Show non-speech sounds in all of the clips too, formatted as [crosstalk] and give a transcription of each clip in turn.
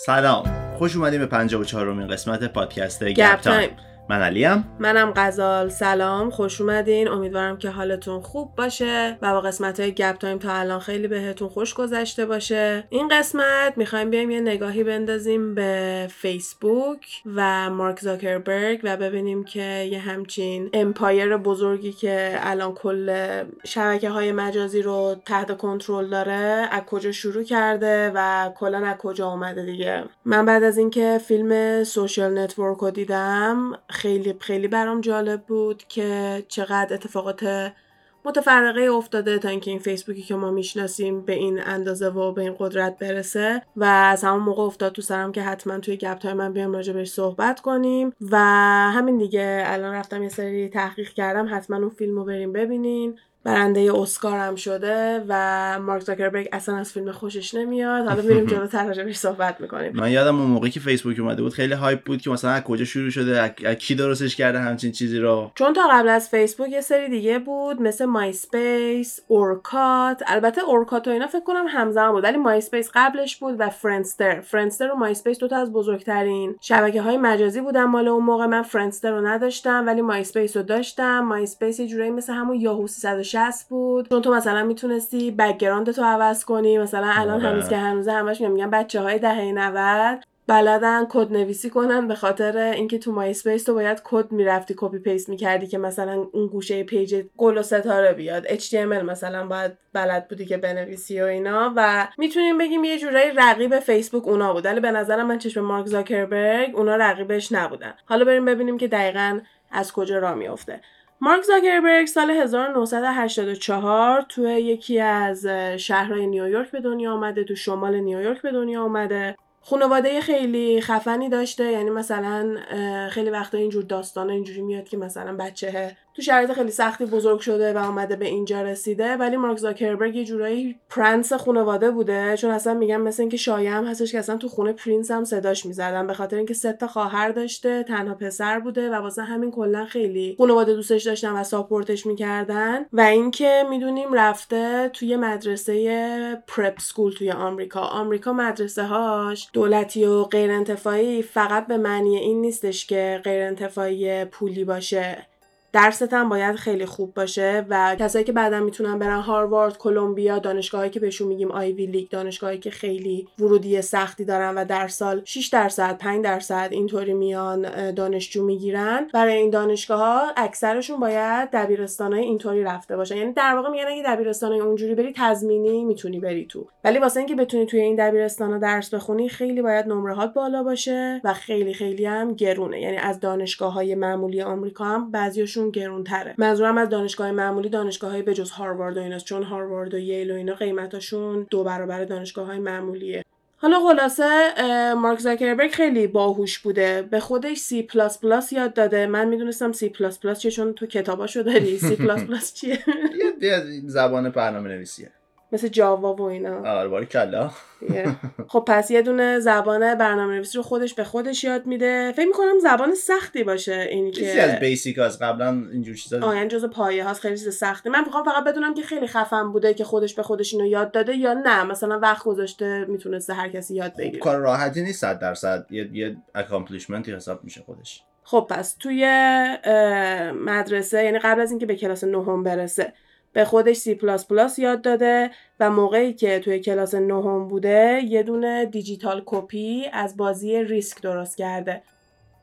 سلام. خوش اومدین به 54 امین قسمت پادکست گپ تایم. من علیم منم غزال. سلام خوش اومدین. امیدوارم که حالتون خوب باشه و با قسمت های گپ تایم تا الان خیلی بهتون خوش گذشته باشه. این قسمت می‌خوایم بیایم یه نگاهی بندازیم به فیسبوک و مارک زاکربرگ و ببینیم که یه همچین empire بزرگی که الان کل شبکه های مجازی رو تحت کنترل داره از کجا شروع کرده و کلا از کجا اومده دیگه. من بعد از اینکه فیلم Social Network رو دیدم خیلی خیلی برام جالب بود که چقدر اتفاقات متفرقه افتاده تا اینکه این فیسبوکی که ما می‌شناسیم به این اندازه و به این قدرت برسه و از همون موقع افتاد تو سرم که حتما توی گپ های من بیام راجع بهش صحبت کنیم و همین دیگه الان رفتم یه سری تحقیق کردم حتما اون فیلم رو بریم ببینین. برنده اسکار هم شده و مارک زاکربرگ اصلا از فیلم خوشش نمیاد. حالا میریم [laughs] جلوتر راجعش صحبت می‌کنیم. من یادم اون موقعی که فیسبوک اومده بود خیلی هایپ بود که مثلا از کجا شروع شده از کی درستش کرده همچین چیزی رو. چون تا قبل از فیسبوک یه سری دیگه بود مثل MySpace، Orkut، البته Orkut و اینا فکر کنم همزمان بود ولی MySpace قبلش بود و Friendster، Friendster و MySpace دو تا از بزرگترین شبکه های مجازی بودن مال اون موقع. من Friendster رو نداشتم ولی MySpace رو داشتم. MySpace یه جورایی مثل همون یاهو 360 بود. چون تو مثلا می‌تونستی background تو عوض کنی. مثلا الان آره. هنوز که هنوز همش میگن بچه های دهه 90 بلدن کد نویسی کنن به خاطر اینکه تو MySpace تو باید کد می‌رفتی copy paste می‌کردی که مثلا اون گوشه page گل و ستاره بیاد. HTML مثلا باید بلد بودی که بنویسی و اینا. و می‌تونیم بگیم یه جورایی رقیب فیسبوک اونا بود. ولی به نظرم من چشم مارک زاکربرگ اونا رقیبش نبودن. حالا بریم ببینیم که دقیقا از کجا راه میافته. مارک زاکربرگ سال 1984 توی یکی از شهرهای نیویورک به دنیا آمده تو شمال نیویورک به دنیا آمده. خانواده خیلی خفنی داشته یعنی مثلا خیلی وقتا اینجور داستان اینجوری میاد که مثلا بچه تو شرایط خیلی سختی بزرگ شده و آمده به اینجا رسیده ولی مارک زاکربرگ یه جورایی prince خانواده بوده چون اصلا میگم مثل اینکه شایعه هم هستش که اصلا تو خونه prince هم صداش می‌زدن به خاطر اینکه سه تا خواهر داشته تنها پسر بوده و واسه همین کلا خیلی خانواده دوستش داشتن و support ش می‌کردن و اینکه می‌دونیم رفته توی مدرسه پرپ سکول توی آمریکا. آمریکا مدرسه هاش دولتی و غیر انتفاعی فقط به معنی این نیستش که غیر انتفاعی پولی باشه. درست هم باید خیلی خوب باشه و کسایی که بعدا می‌تونن برن هاروارد، کلمبیا، دانشگاهایی که بهشون میگیم آیوی لیگ، دانشگاهایی که خیلی ورودی سختی دارن و در سال 6 درصد، 5 درصد اینطوری میان دانشجو می‌گیرن. برای این دانشگاه ها اکثرشون باید دبیرستانای اینطوری رفته باشن. یعنی در واقع میگن اگه دبیرستانای اونجوری بری تضمینی می‌تونی بری تو. ولی واسه اینکه بتونی توی این دبیرستانا درس بخونی خیلی باید نمرهات بالا باشه و خیلی خیلی هم گرونه. یعنی از دانشگاه های معمولی آمریکا هم بعضیاشون گرونتره. منظورم از دانشگاه معمولی دانشگاه های بجز هاروارد و ایناست چون هاروارد و ییل و اینا قیمتاشون دو برابر دانشگاه های معمولیه. حالا خلاصه مارک زاکربرگ خیلی باهوش بوده. به خودش C plus plus یاد داده. من می‌دونستم C plus plus چیه چون تو کتاباشو داری. C plus plus چیه؟ یه زبان برنامه نویسیه مثل Java و اینا. آره باریکلا. [laughs] خب پس یه دونه زبان برنامه نویسی رو خودش به خودش یاد میده. فکر می‌کنم زبان سختی باشه این که چیزی از basic هست قبلا اینجور چیزا آه یعنی جز پایه هاست. خیلی چیز سختی من می‌خوام فقط بدونم که خیلی خفن بوده که خودش به خودش اینو یاد داده یا نه. مثلا وقت گذاشته می‌تونسته هر کسی یاد بگیره. کار راحتی نیست 100 درصد. یه یه accomplishment ی حساب میشه خودش. خب پس توی مدرسه یعنی قبل از اینکه به کلاس نهم برسه به خودش سی پلاس پلاس یاد داده و موقعی که توی کلاس نهم بوده یه دونه digital copy از بازی ریسک درست کرده.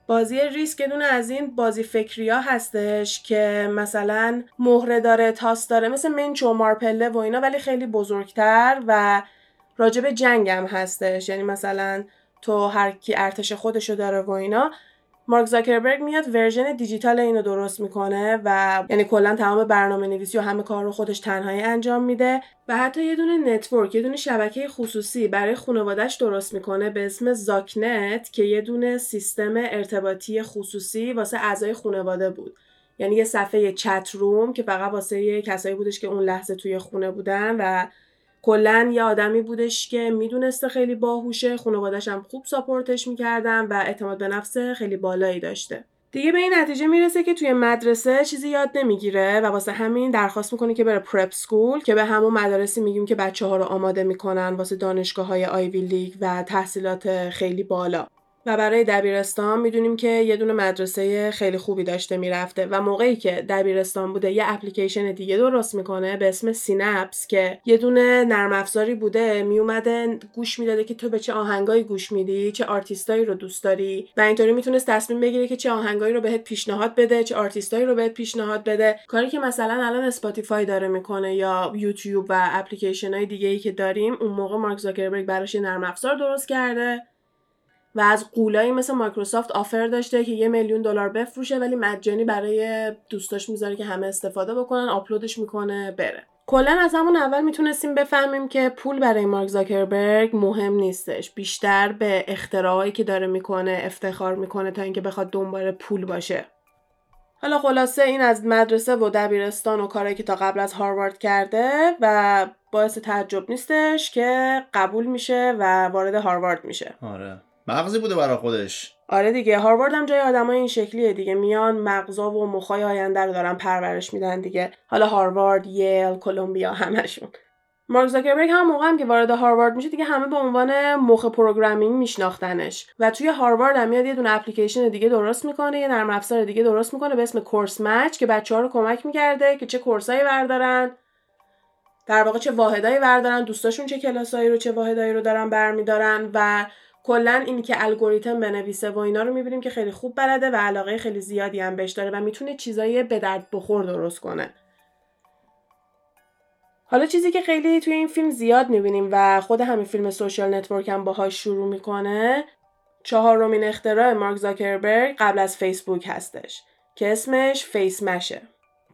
بازی ریسک یه دونه از این بازی فکری ها هستش که مثلا مهره داره تاس داره مثل منچ و مارپله و اینا ولی خیلی بزرگتر و راجب جنگ هم هستش. یعنی مثلا تو هر کی ارتش خودشو داره و اینا مارک زاکربرگ میاد version digital اینو درست می‌کنه و یعنی کلا تمام برنامه نویسی و همه کار رو خودش تنهایی انجام میده و حتی یه دونه network یه دونه شبکه خصوصی برای خانوادهش درست می‌کنه به اسم ZuckNet که یه دونه سیستم ارتباطی خصوصی واسه اعضای خانواده بود. یعنی یه صفحه چت روم که فقط واسه کسایی بودش که اون لحظه توی خونه بودن و کلا یه آدمی بودش که می‌دونسته خیلی باهوشه خانوادش هم خوب ساپورتش می‌کردن و اعتماد به نفس خیلی بالایی داشته. دیگه به این نتیجه می‌رسه که توی مدرسه چیزی یاد نمی‌گیره و واسه همین درخواست می‌کنه که بره پرپ سکول که به همون مدارسی میگیم که بچه ها رو آماده می‌کنن واسه دانشگاه های آیوی لیگ و تحصیلات خیلی بالا. و برای دبیرستان می‌دونیم که یه دونه مدرسه خیلی خوبی داشته می‌رفته و موقعی که دبیرستان بوده یه اپلیکیشن دیگه درست می‌کنه به اسم Synapse که یه دونه نرم افزاری بوده میومده گوش می‌داده که تو به چه آهنگایی گوش میدی چه آرتیستایی رو دوست داری و اینطوری می‌تونست تصمیم بگیره که چه آهنگایی رو بهت پیشنهاد بده چه آرتیستایی رو بهت پیشنهاد بده. کاری که مثلا الان اسپاتیفای داره می‌کنه یا یوتیوب و اپلیکیشن های دیگه ای که داریم اون موقع مارک زاکربرگ براش نرم افزار درست کرده. و از قولایی مثل مایکروسافت آفر داشته که یه میلیون دلار بفروشه ولی مجانی برای دوستاش می‌ذاره که همه استفاده بکنن آپلودش می‌کنه بره. کلا از همون اول می‌تونستیم بفهمیم که پول برای مارک زاکربرگ مهم نیستش. بیشتر به اختراعایی که داره می‌کنه افتخار می‌کنه تا اینکه بخواد دنبال پول باشه. حالا خلاصه این از مدرسه و دبیرستان و کارهایی که تا قبل از هاروارد کرده و باعث تعجب نیستش که قبول میشه و وارد هاروارد میشه. آره. مغزی بوده برای خودش. آره دیگه هاروارد هم جای آدمای این شکلیه دیگه. میان مغزا و مخای آینده رو دارن پرورش میدن دیگه. حالا هاروارد ییل کلمبیا همشون. مارک زاکربرگ هم موقع هم که وارد هاروارد میشه دیگه همه به عنوان مخ programming میشناختنش. و توی هاروارد هم میاد یه دونه اپلیکیشن دیگه درست می‌کنه یه نرم افزار دیگه درست می‌کنه به اسم CourseMatch که بچه ها رو کمک می‌کرده که چه course ایی بردارن. در واقع چه واحدایی بردارن دوستاشون چه کلاسایی رو چه واحدایی رو دارن برمیدارن و کلا اینی که الگوریتم بنویسه و اینا رو می‌بینیم که خیلی خوب بلده و علاقه خیلی زیادی هم بهش داره و می‌تونه چیزایی به درد بخور درست کنه. حالا چیزی که خیلی توی این فیلم زیاد می‌بینیم و خود همین فیلم Social Network هم باهاش شروع می‌کنه چهارمین اختراع مارک زاکربرگ قبل از فیسبوک هستش که اسمش Facemash ه.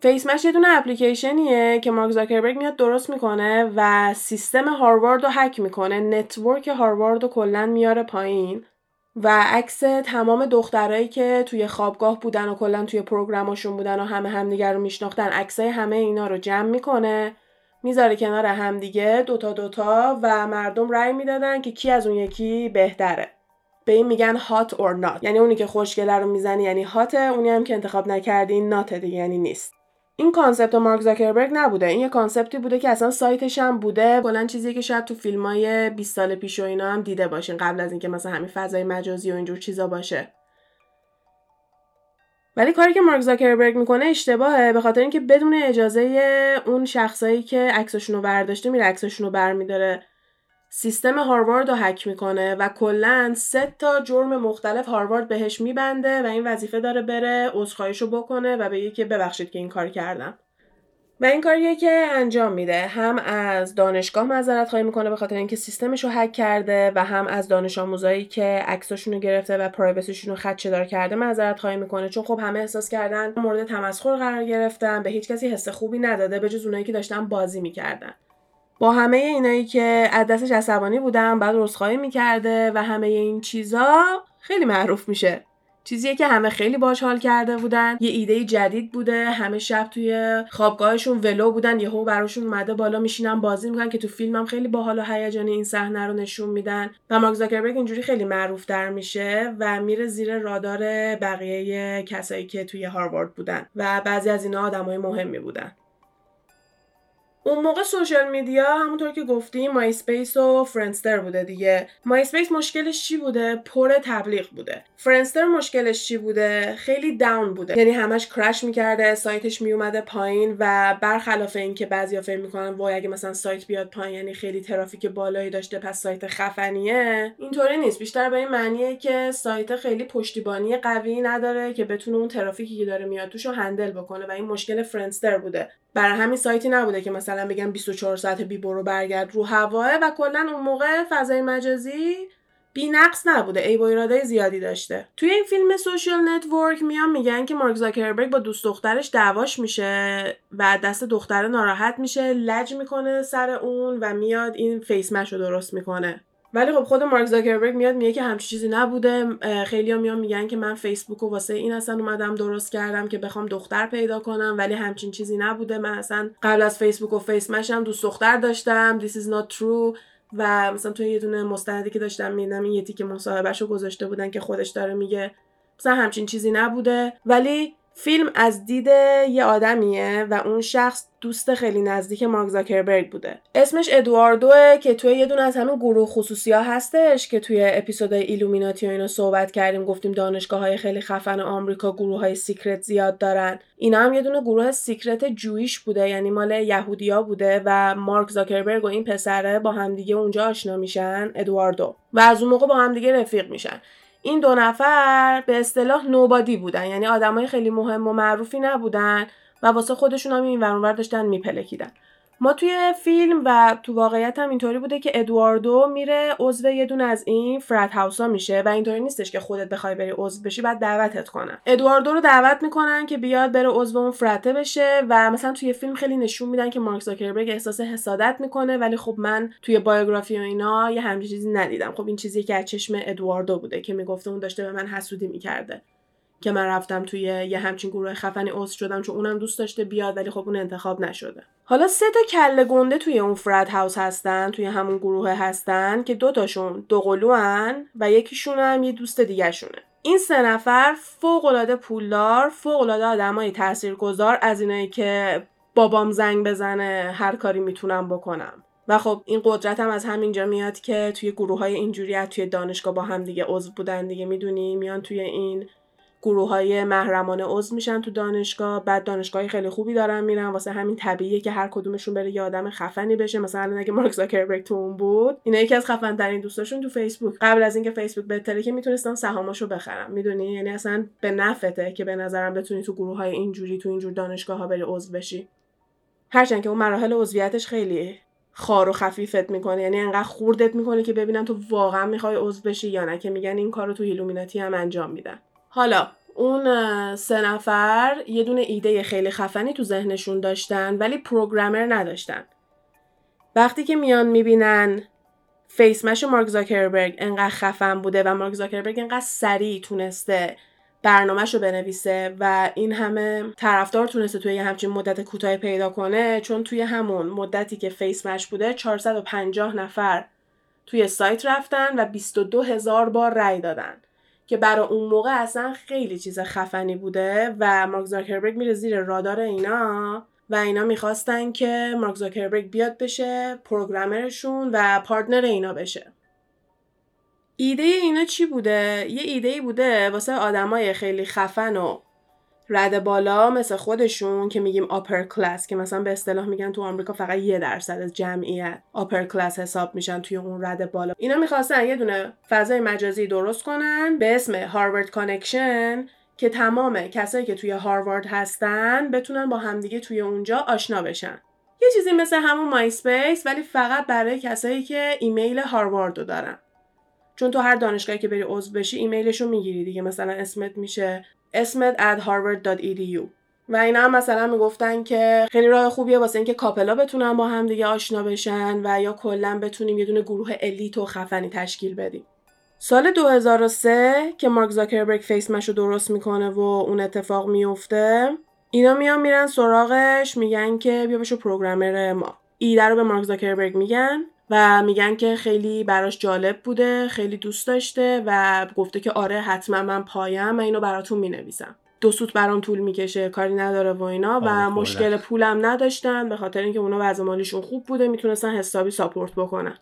Facemash یه دونه اپلیکیشنیه که مارک زاکربرگ میاد درست می‌کنه و سیستم هاروارد رو هک می‌کنه. network هاروارد رو کلا میاره پایین و عکس تمام دخترایی که توی خوابگاه بودن و کلا توی program شون بودن و همه همدیگر رو میشناختن عکسای همه اینا رو جمع می‌کنه می‌ذاره کنار همدیگه دوتا دوتا و مردم رأی می‌دادن که کی از اون یکی بهتره. به این میگن hot or not یعنی اونی که خوشگله رو می‌زنی یعنی hot ه اونی هم که انتخاب نکردی not دیگه یعنی نیست. این concept مارک زاکربرگ نبوده. این یه concept ی بوده که اصلا سایتش هم بوده. کلا چیزی که شاید تو فیلم های 20 سال پیش و اینا هم دیده باشین. قبل از اینکه مثلا همین فضای مجازی و اینجور چیزا باشه. ولی کاری که مارک زاکربرگ می‌کنه اشتباهه. به خاطر اینکه بدون اجازه اون شخصایی که عکسشون رو برداشته میره عکسشون رو برمیداره. سیستم هاروارد رو هک می‌کنه و کلا سه تا جرم مختلف هاروارد بهش میبنده و این وظیفه داره بره عذرخواهیشو بکنه و بگه که ببخشید که این کار کردم. و این کاریه که انجام میده. هم از دانشگاه معذرت خواهی می‌کنه به خاطر اینکه سیستمش رو هک کرده و هم از دانش آموزایی که عکساشون رو گرفته و پرایوسیشون رو خدشه دار کرده معذرت خواهی می‌کنه. چون خب همه احساس کردن مورد تمسخر قرار گرفتن به هیچ کسی حس خوبی نداده به جز اونایی که داشتن بازی می‌کردن. با همه اینایی که از دستش عصبانی بودن بعد رسخایی می‌کرده و همه این چیزا خیلی معروف میشه. چیزیه که همه خیلی باش حال کرده بودن. یه ایده جدید بوده. همه شب توی خوابگاهشون ولو بودن. یهو براشون اومده بالا میشینن بازی می‌کنن که تو فیلمم خیلی باحال و هیجانی این صحنه رو نشون میدن. و مارک زاکربرگ اینجوری خیلی معروف در میشه و میره زیر رادار بقیه کسایی که توی هاروارد بودن. و بعضی از اینا آدمای مهمی بودن. اون موقع social media همونطور که گفتیم MySpace و Friendster بوده دیگه. MySpace مشکلش چی بوده؟ پر تبلیغ بوده. Friendster مشکلش چی بوده؟ خیلی down بوده. یعنی همش crash می‌کرده سایتش میومده پایین و برخلاف اینکه بعضیا فکر می‌کنن وای اگه مثلا سایت بیاد پایین یعنی خیلی ترافیک بالایی داشته پس سایت خفنیه. اینطوری نیست. بیشتر به این معنیه که سایت خیلی پشتیبانی قوی نداره که بتونه اون ترافیکی که داره میاد توش رو handle بکنه و این مشکل Friendster بوده. برای همین سایتی نبوده که مثلا بگم 24 ساعت بی برو برگرد رو هواه و کلا اون موقع فضای مجازی بی نقص نبوده. ایراد زیادی داشته. توی این فیلم Social Network میان میگن که مارک زاکربرگ با دوست دخترش دعواش میشه و دست دختره ناراحت میشه لج می‌کنه سر اون و میاد این Facemash رو درست می‌کنه. ولی خب خود مارک زاکربرگ میاد میگه که همچین چیزی نبوده. خیلی میان میگن که من فیسبوک و واسه این اصلا اومدم درست کردم که بخوام دختر پیدا کنم ولی همچین چیزی نبوده. من اصلا قبل از فیسبوک و Facemash م دوست دختر داشتم. This is not true. و مثلا توی یه دونه مستندی که داشتم می‌دیدم این یه تیکه مصاحبهشو گذاشته بودن که خودش داره میگه مثلا همچین چیزی نبوده. ولی فیلم از دید یه آدمیه و اون شخص دوست خیلی نزدیک مارک زاکربرگ بوده. اسمش ادواردوه که توی یه دونه از همین گروه خصوصی ها هستش که توی اپیزودهای ایلومیناتی و اینا صحبت کردیم گفتیم دانشگاه های خیلی خفن آمریکا گروه های secret زیاد دارن. اینا هم یه دونه گروه secret Jewish بوده یعنی مال یهودیا بوده و مارک زاکربرگ و این پسره با همدیگه اونجا آشنا میشن ادواردو. و از اون موقع با همدیگه رفیق میشن. این دو نفر به اصطلاح نوبادی بودن. یعنی آدمای خیلی مهم و معروفی نبودن و واسه خودشون هم این ورانور داشتن میپلکیدن. ما توی فیلم و تو واقعیت هم اینطوری بوده که ادواردو میره عضو یه دونه از این فرد هاوسا میشه و اینطوری نیستش که خودت بخوای بری عضو بشی بعد دعوتت کنن. ادواردو رو دعوت می‌کنن که بیاد بره عضو اون فرته بشه و مثلا توی فیلم خیلی نشون میدن که مارک زاکربرگ احساس حسادت می‌کنه ولی خب من توی بایوگرافی و اینا یه همچین چیزی ندیدم. خب این چیزی که از چشم ادواردو بوده که می‌گفته اون داشته به من حسودی می‌کرده. که من رفتم توی یه همچین گروه خفنی عضو شدم چون اونم دوست داشته بیاد ولی خب اون انتخاب نشده. حالا سه تا کله گنده توی اون فرد هاوس هستن توی همون گروه هستن که دو تاشون دو قلوان و یکیشون هم یه دوست دیگه شونه این سه نفر فوق العاده پولدار فوق العاده آدمای تاثیرگذار از اینایی که بابام زنگ بزنه هر کاری می‌تونم بکنم. و خب این قدرت هم از همینجا میاد که توی گروه های اینجوری توی دانشگاه با هم دیگه عضو بودن دیگه می‌دونی؟ میان توی این گروه های محرمانه عضو میشن تو دانشگاه. بعد دانشگاهی خیلی خوبی دارن میرن. واسه همین طبیعیه که هر کدومشون بره یه آدم خفنی بشه. مثلا اگه مارک زاکربرگ تو اون بود اینا یکی از خفن ترین دوستاشون تو فیسبوک. قبل از اینکه فیسبوک بهتره که می‌تونستن سهاماشو بخرن می‌دونی؟ یعنی اصلا به نفته که به نظرم بتونی تو گروه های اینجوری تو اینجور دانشگاه ها بری عضو بشی. هرچند که اون مراحل عضویتش خیلی خار و خفیفت می‌کنه. یعنی انقدر خوردت می‌کنه که ببینن تو واقعا می‌خوای عضو بشی یا نه. که میگن این کارو تو ایلومیناتی هم انجام میدن. حالا اون سه نفر یه دونه ایده خیلی خفنی تو ذهنشون داشتن ولی programmer نداشتن. وقتی که میان می‌بینن فیس مارک زاکربرگ انقدر خفن بوده و مارک زاکربرگ انقدر سریع تونسته برنامهش رو بنویسه و این همه طرفدار تونسته توی همچین مدت کوتاه پیدا کنه چون توی همون مدتی که Facemash بوده 450 نفر توی سایت رفتن و 22 هزار بار رأی دادن. که برای اون موقع اصلا خیلی چیز خفنی بوده و مارک زاکربرگ میره زیر رادار اینا و اینا می‌خواستن که مارک زاکربرگ بیاد بشه programmer شون و partner اینا بشه ایده اینا چی بوده؟ یه ایده ای بوده واسه آدمای خیلی خفن و رده بالا مثل خودشون که میگیم upper class که مثلا به اصطلاح میگن تو آمریکا فقط یه درصد از جمعیت upper class حساب میشن توی اون رده بالا. اینا می‌خواستن یه دونه فضای مجازی درست کنن به اسم Harvard Connection که تمام کسایی که توی هاروارد هستن بتونن با همدیگه توی اونجا آشنا بشن. یه چیزی مثل همون مای ولی فقط برای کسایی که ایمیل هاروارد رو دارن. چون تو هر دانشگاهی که بری عضو بشی ایمیلش رو می‌گیری دیگه. مثلا اسمت میشه اسمت at harvard.edu و اینا هم مثلا می‌گفتن که خیلی راه خوبیه واسه اینکه کاپلا بتونن با هم دیگه آشنا بشن و یا کلا بتونیم یه دونه گروه الیت و خفنی تشکیل بدیم. سال 2003 که مارک زاکربرگ Facemash رو درست می‌کنه و اون اتفاق میفته اینا میان میرن سراغش میگن که بیا بشو programmer ما. ایده رو به مارک زاکربرگ میگن. و میگن که خیلی براش جالب بوده خیلی دوست داشته و گفته که آره حتما من پایم و اینو براتون می‌نویسم. دو سوت برام طول می‌کشه کاری نداره و اینا و آره، مشکل پولم نداشتن به خاطر اینکه اونا وضع مالیشون خوب بوده می‌تونستن حسابی support بکنن.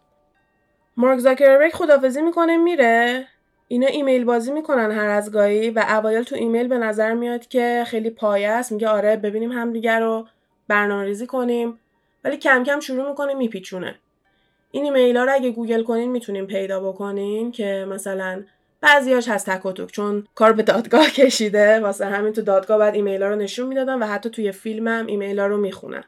مارک زاکربرگ خدافزی می‌کنه میره. اینا ایمیل بازی می‌کنن هر از گاهی و اوایل تو ایمیل به نظر میاد که خیلی پایه است. میگه آره ببینیم همدیگه رو برنامه ریزی کنیم. ولی کم کم شروع می‌کنه میپیچونه. این ایمیل ها رو اگه گوگل کنین می‌تونین پیدا بکنین که مثلا بعضیاش هست تک چون کار به دادگاه [laughs] کشیده. واسه همین تو دادگاه بعد ایمیل ها رو نشون می‌دادن و حتی توی فیلمم ایمیل ها رو می‌خونن.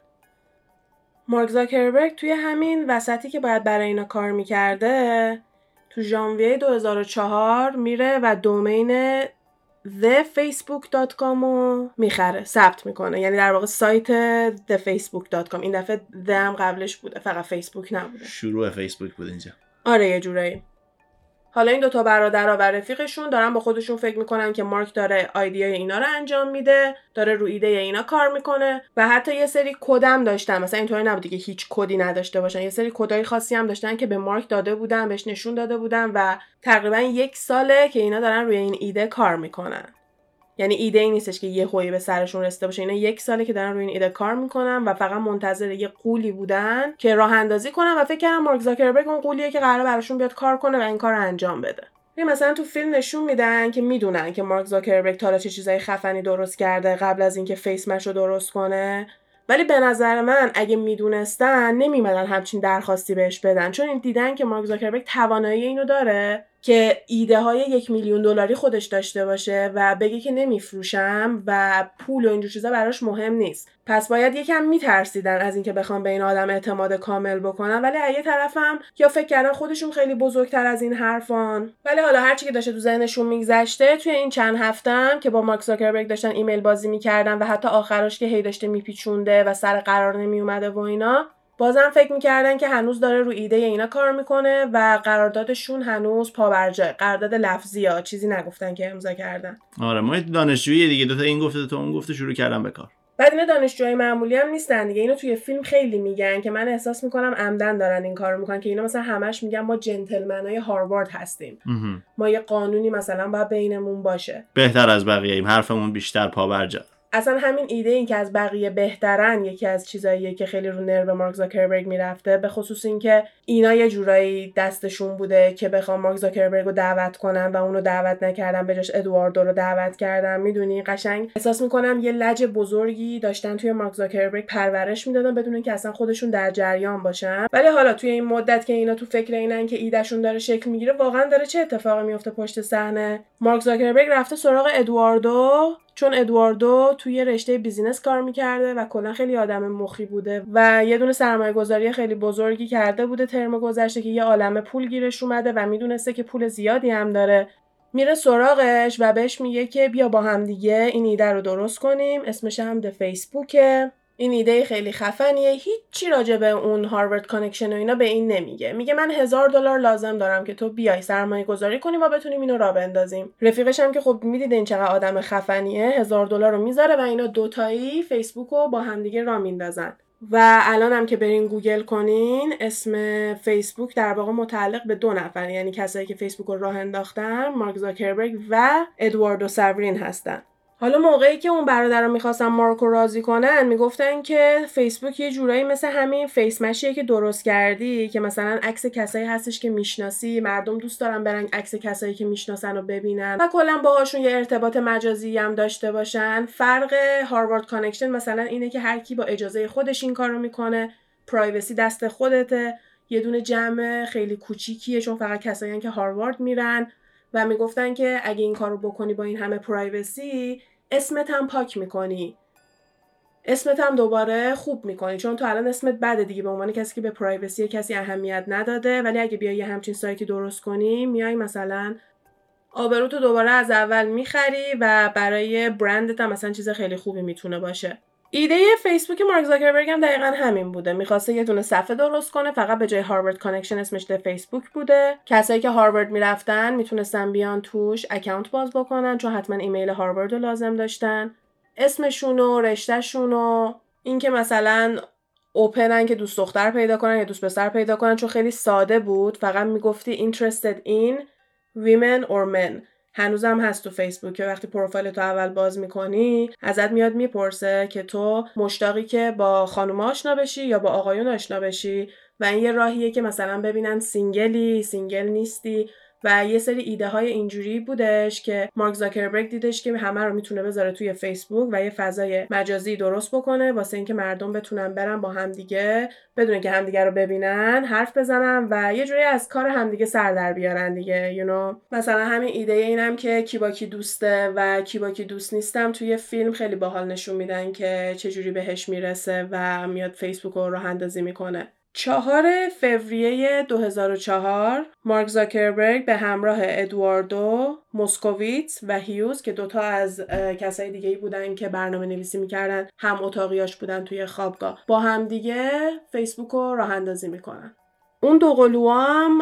مارک زاکربرگ توی همین وسطی که باید برای اینا کار می‌کرده تو ژانویه 2004 میره و دومین thefacebook.com رو می‌خره ثبت می‌کنه. یعنی در واقع سایت thefacebook.com این دفعه the هم قبلش بوده فقط فیسبوک نبوده. شروع فیسبوک بود اینجا. آره یه جورایی. حالا این دوتا برادر و رفیقشون دارن با خودشون فکر می‌کنن که مارک داره آیدیای اینا رو انجام میده داره رو ایده اینا کار می‌کنه و حتی یه سری کدم داشتن. مثلا اینطوری نبوده که هیچ کدی نداشته باشن. یه سری کدای خاصی هم داشتن که به مارک داده بودن بهش نشون داده بودن و تقریبا یک ساله که اینا دارن روی این ایده کار می‌کنن. یعنی ایده ای نیستش که یهویی به سرشون رسیده باشه. اینا یک ساله که دارن روی این ایده کار می‌کنن و فقط منتظر یه غولی بودن که راه اندازی کنن و فکر کردن مارک زاکربرگ اون غولیه که قرار براشون بیاد کار کنه و این کار رو انجام بده. مثلا تو فیلم نشون میدن که می‌دونن که مارک زاکربرگ تا چه چیزای خفنی درست کرده قبل از اینکه Facemash رو درست کنه. ولی به نظر من اگه می‌دونستن نمیومدن همچین درخواستی بهش بدن. چون این دیدن که مارک زاکربرگ توانایی اینو داره که ایده های یک میلیون دلاری خودش داشته باشه و بگه که نمیفروشم و پول و اینجور چیزا براش مهم نیست. پس باید یکم میترسیدن از اینکه بخوان به این آدم اعتماد کامل بکنن. ولی از یه طرفم یا فکر کردن خودشون خیلی بزرگتر از این حرفان. ولی حالا هرچی که داشته تو ذهنشون میگذشته توی این چند هفتم که با مارک زاکربرگ داشتن ایمیل بازی می‌کردن و حتی آخرش که هی داشته میپیچونده و سر قرار نمیومده و اینا بازم فکر می‌کردن که هنوز داره رو ایده اینا کار می‌کنه و قراردادشون هنوز پابرجا قرارداد لفظی ها چیزی نگفتن که امضا کردن. آره ما دانشجویی دیگه دوتا این گفته دوتا اون گفته شروع کردن به کار. بعد اینا دانشجوهای معمولی هم نیستن دیگه. اینو توی فیلم خیلی میگن که من احساس می‌کنم عمدن دارن این کارو می‌کنن که اینا مثلا همش میگن ما جنتلمنای هاروارد هستیم. ما یه قانونی مثلا باید بینمون باشه. بهتر از بقیه ایم حرفمون بیشتر پابرجا. اصلا همین ایده این که از بقیه بهترن یکی از چیزاییه که خیلی رو نرو مارک زاکربرگ می‌رفته به خصوص اینکه اینا یه جورایی دستشون بوده که بخوان مارک زاکربرگ رو دعوت کنن و اونو دعوت نکردن به جاش ادواردو رو دعوت کردن می‌دونی؟ قشنگ. احساس می‌کنم یه لج بزرگی داشتن توی مارک زاکربرگ پرورش می‌دادن بدون اینکه اصلا خودشون در جریان باشن. ولی حالا توی این مدت که اینا تو فکر اینن که ایدهشون داره شکل می‌گیره واقعا داره چه اتفاقی میفته پشت صحنه؟ مارک زاکربرگ رفته سراغ ادواردو. چون ادواردو توی رشته business کار می‌کرده و کلا خیلی آدم مخی بوده و یه دونه سرمایه گذاری خیلی بزرگی کرده بوده ترم گذشته که یه عالم پول گیرش اومده و می‌دونسته که پول زیادی هم داره. میره سراغش و بهش میگه که بیا با هم دیگه این ایده رو درست کنیم. اسمش هم The Facebook ه این ایده خیلی خفنیه. هیچی راجع به اون Harvard Connection و اینا به این نمیگه. میگه من هزار دلار لازم دارم که تو بیای سرمایه گذاری کنی و بتونیم اینو را بندازیم. رفیقش هم که خب می‌دیده این چقدر آدم خفنیه هزار دلار رو می‌ذاره و اینا دوتایی فیسبوک رو با همدیگه را میندازن. و الان هم که برین گوگل کنین اسم فیسبوک در واقع متعلق به دو نفر. یعنی کسایی که فیسبوک رو راه انداختن مارک زاکربرگ و ادواردو ساورین هستن. حالا موقعی که اون برادرا می‌خواستن مارکو راضی کنن می‌گفتن که فیسبوک یه جورایی مثل همین Facemash یه که درست کردی که مثلا عکس کسایی هستش که می‌شناسی مردم دوست دارن برن عکس کسایی که می‌شناسن رو ببینن و کلا باهاشون یه ارتباط مجازی هم داشته باشن. فرق Harvard Connection مثلا اینه که هر کی با اجازه خودش این کارو می‌کنه privacy دست خودته یه دونه جمع خیلی کوچیکیه چون فقط کسایی که هاروارد میرن و می‌گفتن که اگه این کارو بکنی با این همه privacy اسمت هم پاک می‌کنی. اسمت هم دوباره خوب می‌کنی چون تو الان اسمت بده دیگه به عنوان کسی که به privacy کسی اهمیت نداده ولی اگه بیای یه همچین سایتی درست کنی میای مثلا آبروتو دوباره از اول می‌خری و برای برندت هم مثلا چیز خیلی خوبی می‌تونه باشه. ایده فیسبوک مارک زاکربرگ هم دقیقا همین بوده. می‌خواسته یه دونه صفحه درست کنه فقط به جای Harvard Connection اسمش The Facebook بوده. کسایی که هاروارد می‌رفتن می‌تونستن بیان توش اکانت باز بکنن چون حتما ایمیل هاروارد رو لازم داشتن. اسمشون و رشتهشون و اینکه مثلا open ن که دوست دختر پیدا کنن یا دوست پسر پیدا کنن چون خیلی ساده بود. فقط می‌گفتی interested in women or men. هنوزم هست تو فیسبوک که وقتی پروفایل تو اول باز می‌کنی ازت میاد می‌پرسه که تو مشتاقی که با خانوم آشنا بشی یا با آقایون آشنا بشی؟ و این یه راهیه که مثلا ببینن single ی single نیستی. و یه سری ایده های اینجوری بودش که مارک زاکربرگ دیدش که همه رو می‌تونه بذاره توی فیسبوک و یه فضای مجازی درست بکنه واسه اینکه مردم بتونن برن با همدیگه بدون اینکه همدیگه رو ببینن حرف بزنن و یه جوری از کار همدیگه سر در بیارن دیگه you know? مثلا همین ایده اینم که کی با کی دوسته و کی با کی دوست نیستم توی فیلم خیلی باحال نشون میدن که چجوری بهش می‌رسه و میاد فیسبوک رو راه اندازی می‌کنه چهار فوریه 2004 مارک زاکربرگ به همراه ادواردو موسکوویتس و هیوز که دوتا از کسای دیگه ای بودن که برنامه نویسی می‌کردن هم اتاقیاش بودن توی خوابگاه با هم دیگه فیسبوک رو راه اندازی می‌کنن. اون دو هم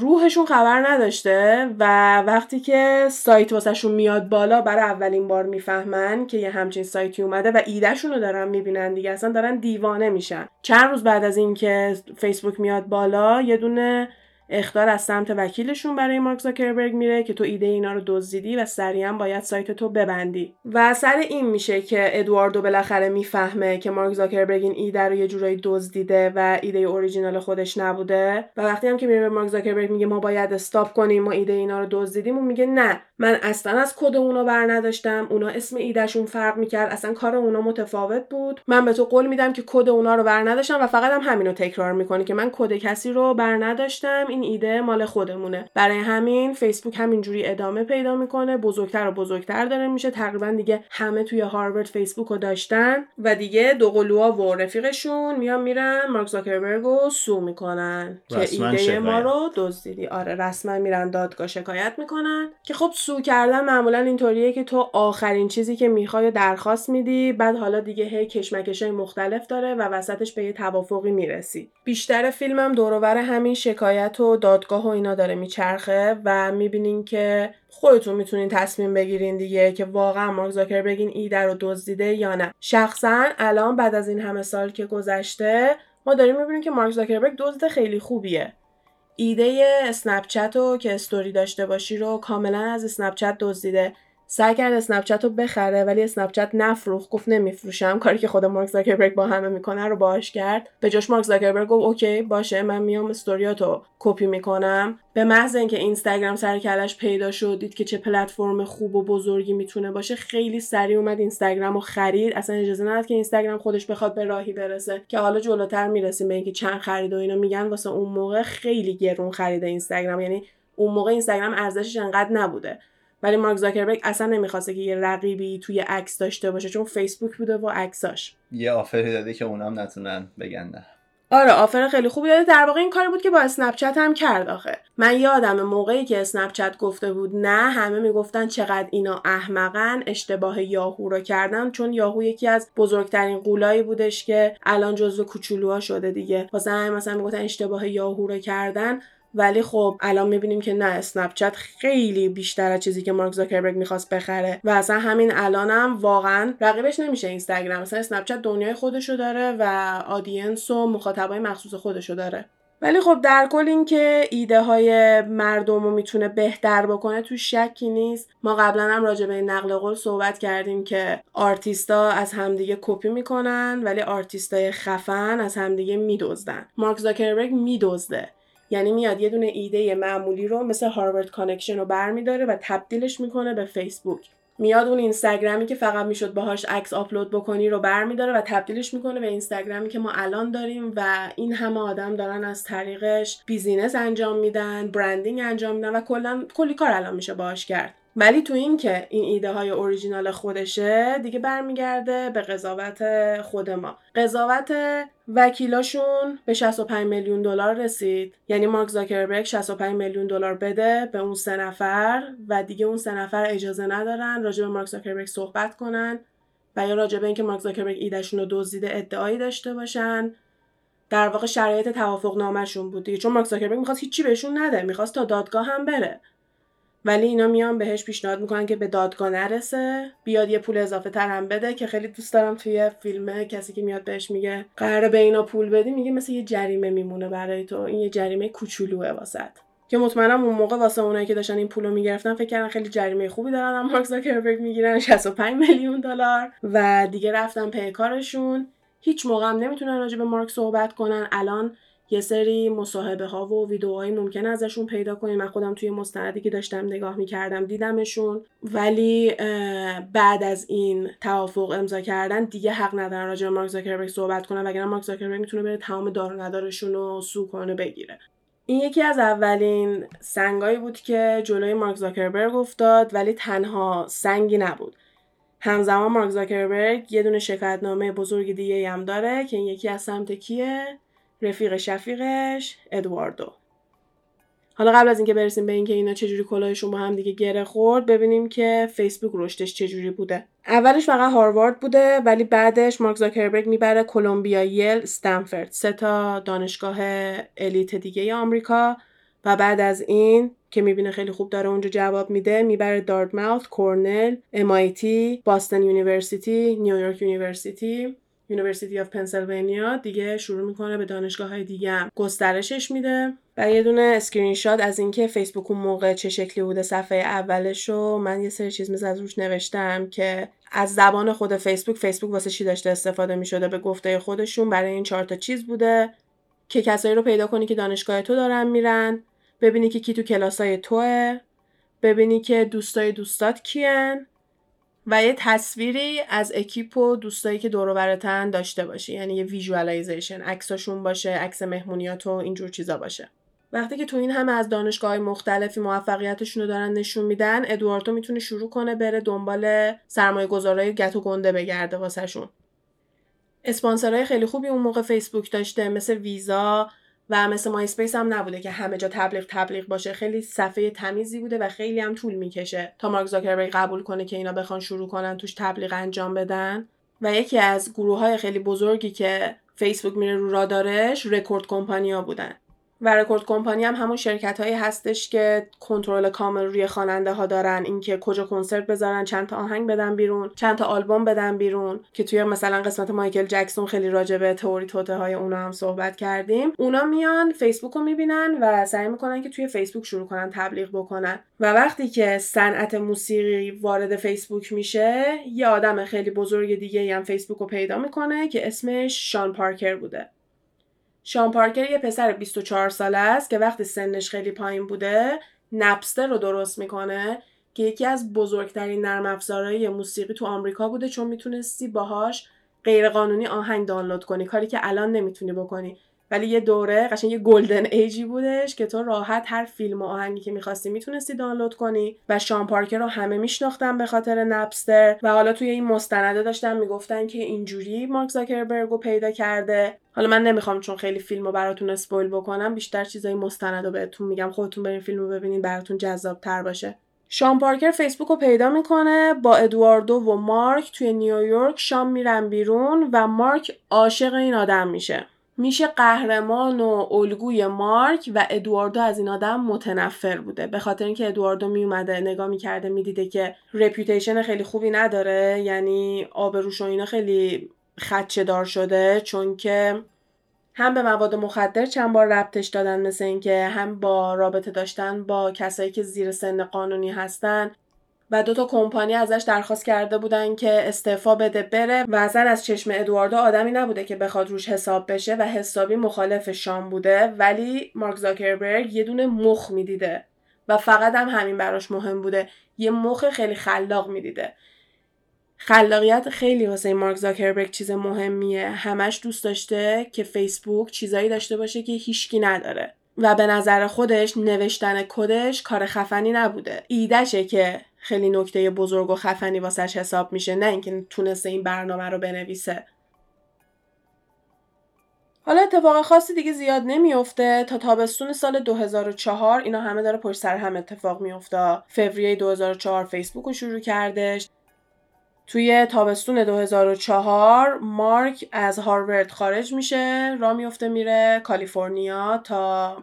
روحشون خبر نداشته و وقتی که سایت واسهشون میاد بالا برای اولین بار می‌فهمن که یه همچین سایتی اومده و ایدهشون رو دارن می‌بینن دیگه اصلا دارن دیوانه میشن. چند روز بعد از اینکه فیسبوک میاد بالا یه دونه اخطار از سمت وکیلشون برای مارک زاکربرگ میره که تو ایده اینا رو دزدیدی و سریعا باید سایت تو ببندی. و سر این میشه که ادواردو بالاخره می‌فهمه که مارک زاکربرگ این ایده رو یه جورایی دزدیده و ایده اوریجینال خودش نبوده. و وقتی هم که میره به مارک زاکربرگ میگه ما باید stop کنیم ما ایده اینا رو دزدیدیم و میگه نه من اصلا از کد اونا بر نداشتم اونا اسم ایدهشون فرق می‌کرد اصلا کار اونا متفاوت بود. من به تو قول میدم که کد اونا رو بر نداشتم و فقط هم همینو تکرار می‌کنه که من کد کسی رو بر نداشتم ایده مال خودمونه. برای همین فیسبوک همینجوری ادامه پیدا می‌کنه. بزرگتر و بزرگتر داره میشه. تقریبا دیگه همه توی هاروارد فیسبوک رو داشتن و دیگه دو قلوها و رفیقشون میان میرن. مارک زاکربرگ رو سو می‌کنن. که ایده ما رو دزدیدی. آره رسما میرن دادگاه شکایت می‌کنن. که خب سو کردن معمولا اینطوریه که تو آخرین چیزی که می‌خوای درخواست میدی. بعد حالا دیگه هی کشمکش مختلف داره و وسطش به یه توافقی می‌رسی. بیشتر فیلمم دورور همین شکایت و دادگاه و اینا داره میچرخه و می‌بینین که خودتون می‌تونین تصمیم بگیرین دیگه که واقعا مارک زاکر بگین ایده رو دزدیده یا نه. شخصا الان بعد از این همه سال که گذشته ما داریم می‌بینیم که مارک زاکربرگ دزد خیلی خوبیه. ایده اسنپ رو که استوری داشته باشی رو کاملا از اسنپ دزدیده. سعی کرد اسنپ رو بخره ولی اسنپ نفروخت گفت نمیفروشم. کاری که خود مارک زاکربرگ با همه می‌کنه رو باهاش کرد. به جاش مارک زاکربرگ گفت okay باشه من میام استوریاتو کپی می‌کنم. به محض اینکه اینستاگرام سر و کلش پیدا شد دید که چه پلتفرم خوب و بزرگی می‌تونه باشه خیلی سریع اومد اینستاگرام خرید. اصلا اجازه نداد که اینستاگرام خودش بخواد به راهی برسه. که حالا جلوتر می‌رسیم به اینکه چند خرید و اینا میگن واسه اون موقع خیلی گرون خریده اینستاگرام یعنی اون موقع اینستاگرام ارزشش انقدر نبوده. ولی مارک زاکربرگ اصلا نمی‌خواسته که یه رقیبی توی عکس داشته باشه چون فیسبوک بوده و عکساش. یه آفری داده که اونام نتونن بگن نه. آره آفر خیلی خوبی داده. در واقع این کاری بود که با اسنپ چت هم کرد آخه. من یادم موقعی که اسنپ چت گفته بود نه همه می‌گفتن چقدر اینا احمقن اشتباه یاهو رو کردن چون یاهو یکی از بزرگترین قولایی بودش که الان جزو کوچولوها شده دیگه. واسه همین مثلا می‌گفتن اشتباه یاهو رو کردن. ولی خب الان می‌بینیم که نه اسنپ چت خیلی بیشتر از چیزی که مارک زاکربرگ می‌خواست بخره. و اصلا همین الانم واقعا رقیبش نمیشه اینستاگرام. مثلا اسنپ چت دنیای خودشو داره و audience و مخاطبای مخصوص خودشو داره. ولی خب در کل این که ایده های مردم رو می‌تونه بهتر بکنه تو شکی نیست. ما قبلا هم راجع به نقل قول صحبت کردیم که آرتیستا از همدیگه کپی می‌کنن ولی آرتیستای خفن از همدیگه میدزدن. مارک زاکربرگ میدزده. یعنی میاد یه دونه ایده معمولی رو مثل هاروارد کانکشن رو برمیداره و تبدیلش می‌کنه به فیسبوک میاد اون اینستاگرامی که فقط می‌شد باهاش عکس آپلود بکنی رو برمیداره و تبدیلش می‌کنه به اینستاگرامی که ما الان داریم و این همه آدم دارن از طریقش business انجام میدن branding انجام میدن و کلا کلی کار الان میشه باهاش کرد. ولی تو این که این ایده های اوریجینال خودشه دیگه برمیگرده به قضاوت خود ما. قضاوت وکیلاشون به 65 میلیون دلار رسید. یعنی مارک زاکربرگ 65 میلیون دلار بده به اون سه نفر و دیگه اون سه نفر اجازه ندارن راجع به مارک زاکربرگ صحبت کنن و یا راجع به اینکه مارک زاکربرگ ایدهشون رو دزدیده ادعایی داشته باشن. در واقع شرایط توافق نامشون بود دیگه. چون مارک زاکربرگ می‌خواست هیچی بهشون نده می‌خواست تا دادگاه هم بره. ولی اینا میان بهش پیشنهاد می‌کنن که به دادگاه نرسه. بیاد یه پول اضافه تر هم بده که خیلی دوست دارم توی فیلم کسی که میاد بهش میگه قراره به اینا پول بدی میگه مثل یه جریمه میمونه برای تو. این یه جریمه کوچولوه واسط که مطمئنم اون موقع واسه اونایی که داشتن این پولو می‌گرفتن فکر کردن خیلی جریمه خوبی دارن. اما مارک زاکربرگ می‌گیرن 65 میلیون دلار و دیگه رفتن پی کارشون. هیچ موقع هم نمی‌تونن راجع به مارک صحبت کنن. الان یه سری مصاحبه ها و ویدیوهایی ممکن ازشون پیدا کنیم من خودم توی مستندی که داشتم نگاه می‌کردم دیدمشون. ولی بعد از این توافق امضا کردن دیگه حق ندارن راجع به مارک زاکربرگ صحبت کنن. وگرنه مارک زاکربرگ می‌تونه بره تمام دار ندارشون رو سو کنه بگیره. این یکی از اولین سنگایی بود که جلوی مارک زاکربرگ افتاد ولی تنها سنگی نبود. همزمان مارک زاکربرگ یه دونه شکایتنامه بزرگ دیگه هم داره که این یکی از سمت کیه؟ رفیق شفیقش ادواردو. حالا قبل از اینکه برسیم به اینکه اینا چجوری کلاهشون با هم دیگه گره خورد ببینیم که فیسبوک رشدش چجوری بوده. اولش فقط هاروارد بوده ولی بعدش مارک زاکربرگ می‌بره کلمبیا یل استنفورد سه تا دانشگاه elite دیگه آمریکا و بعد از این که می‌بینه خیلی خوب داره اونجا جواب میده می‌بره دارتموث کورنل MIT Boston University New York University. University of Pennsylvania دیگه شروع می‌کنه به دانشگاه های دیگه گسترشش میده و یه دونه اسکرین شات از اینکه فیسبوک اون موقع چه شکلی بوده صفحه اولش رو من یه سری چیز از روش نوشتم که از زبان خود فیسبوک فیسبوک واسه چی داشته استفاده می‌شده به گفته خودشون؟ برای این چهار تا چیز بوده که کسایی رو پیدا کنی که دانشگاه تو دارن میرن ببینی که کی تو کلاسای توه ببینی که دوستای دوستات کیان. و یه تصویری از اکیپ و دوستایی که دور برتن داشته باشی. یعنی یه visualization عکساشون باشه عکس مهمونیات و اینجور چیزا باشه. وقتی که تو این همه از دانشگاه مختلفی موفقیتشون رو دارن نشون میدن ادواردو می‌تونه شروع کنه بره دنبال سرمایه گذارای گت و گنده بگرده واسهشون. اسپانسرهای خیلی خوبی اون موقع فیسبوک داشته مثل ویزا و مثل مای اسپیس هم نبوده که همه جا تبلیغ تبلیغ باشه. خیلی صفحه تمیزی بوده و خیلی هم طول می‌کشه تا مارک زاکربرگ قبول کنه که اینا بخوان شروع کنن توش تبلیغ انجام بدن. و یکی از گروه های خیلی بزرگی که فیسبوک میره رو رادارش record company ا بودن. و record company هم همون شرکت هایی هستش که کنترل کامل روی خواننده ها دارن. اینکه کجا کنسرت بذارن چند تا آهنگ بدن بیرون چند تا آلبوم بدن بیرون. که توی مثلا قسمت مایکل جکسون خیلی راجع به تئوری توطئه های اونا هم صحبت کردیم. اونا میان فیسبوک رو می‌بینن و سعی می‌کنن که توی فیسبوک شروع کنن تبلیغ بکنن. و وقتی که صنعت موسیقی وارد فیسبوک میشه یه آدم خیلی بزرگ دیگه هم فیسبوک رو پیدا می‌کنه که اسمش شان پارکر بوده. شان پارکر یه پسر 24 ساله است که وقتی سنش خیلی پایین بوده نپستر رو درست می‌کنه که یکی از بزرگترین نرم افزارهای موسیقی تو آمریکا بوده چون می‌تونستی باهاش غیرقانونی آهنگ دانلود کنی کاری که الان نمی‌تونی بکنی. ولی یه دوره قشنگ یه گلدن ایجی بودش که تو راحت هر فیلم و آهنگی که می‌خواستی می‌تونستی دانلود کنی و شان پارکر رو همه میشناختن به خاطر نپستر و حالا توی این مستنده داشتن می‌گفتن که اینجوری مارک زاکربرگ رو پیدا کرده. حالا من نمی‌خوام چون خیلی فیلم رو براتون اسپویل بکنم بیشتر چیزای مستند رو بهتون میگم. خودتون برین فیلم رو ببینین براتون جذاب تر باشه. شان پارکر فیسبوک رو پیدا می‌کنه. با ادواردو و مارک توی نیویورک شام میرن بیرون و مارک عاشق این آدم میشه. میشه قهرمان و الگوی مارک و ادواردو از این آدم متنفر بوده. به خاطر اینکه ادواردو میومده نگاه می‌کرده می‌دیده که رپیوتیشن خیلی خوبی نداره. یعنی آبروش و اینا خیلی خدچه دار شده چون که هم به مواد مخدر چند بار ربطش دادن مثل اینکه هم با رابطه داشتن با کسایی که زیر سن قانونی هستن. و دو تا کمپانی ازش درخواست کرده بودن که استعفا بده بره و اصلا از چشم ادواردو آدمی نبوده که بخواد روش حساب بشه و حسابی مخالف شام بوده ولی مارک زاکربرگ یه دونه مخ می‌دیده و فقط هم همین براش مهم بوده. یه مخ خیلی خلاق می‌دیده. خلاقیت خیلی واسه مارک زاکربرگ چیز مهمیه. همش دوست داشته که فیسبوک چیزایی داشته باشه که هیچکی نداره. و به نظر خودش نوشتن کدش کار خفنی نبوده. ایدهشه که خیلی نکته بزرگ و خفنی واسش حساب میشه نه اینکه تونسته این برنامه رو بنویسه. حالا اتفاق خاصی دیگه زیاد نمیافته. تا تابستون سال 2004 اینا همه داره پشت سر هم اتفاق میافته. فوریه 2004 فیسبوک رو شروع کردش. توی تابستون 2004 مارک از هاروارد خارج میشه. را میفته میره کالیفرنیا تا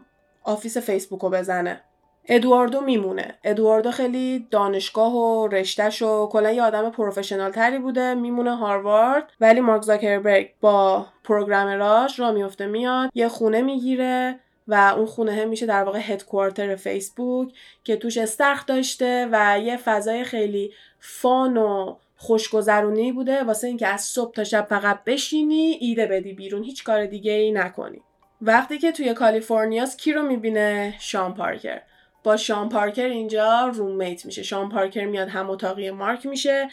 office فیسبوک رو بزنه. ادواردو میمونه. ادواردو خیلی دانشگاه و رشتهش و کلا یه آدم professional تری بوده میمونه هاروارد. ولی مارک زاکربرگ با programmer اش را میفته میاد یه خونه می‌گیره و اون خونه هم میشه در واقع هدکوارتر فیسبوک که توش استخ داشته و یه فضای خیلی فان و خوشگذرونی بوده. واسه اینکه از صبح تا شب فقط بشینی ایده بدی بیرون هیچ کار دیگه ای نکنی. وقتی که توی کالیفرنیاس کی رو می‌بینه؟ شام پارکر. با شام پارکر اینجا روممیت میشه. شام پارکر میاد هم اتاقی مارک میشه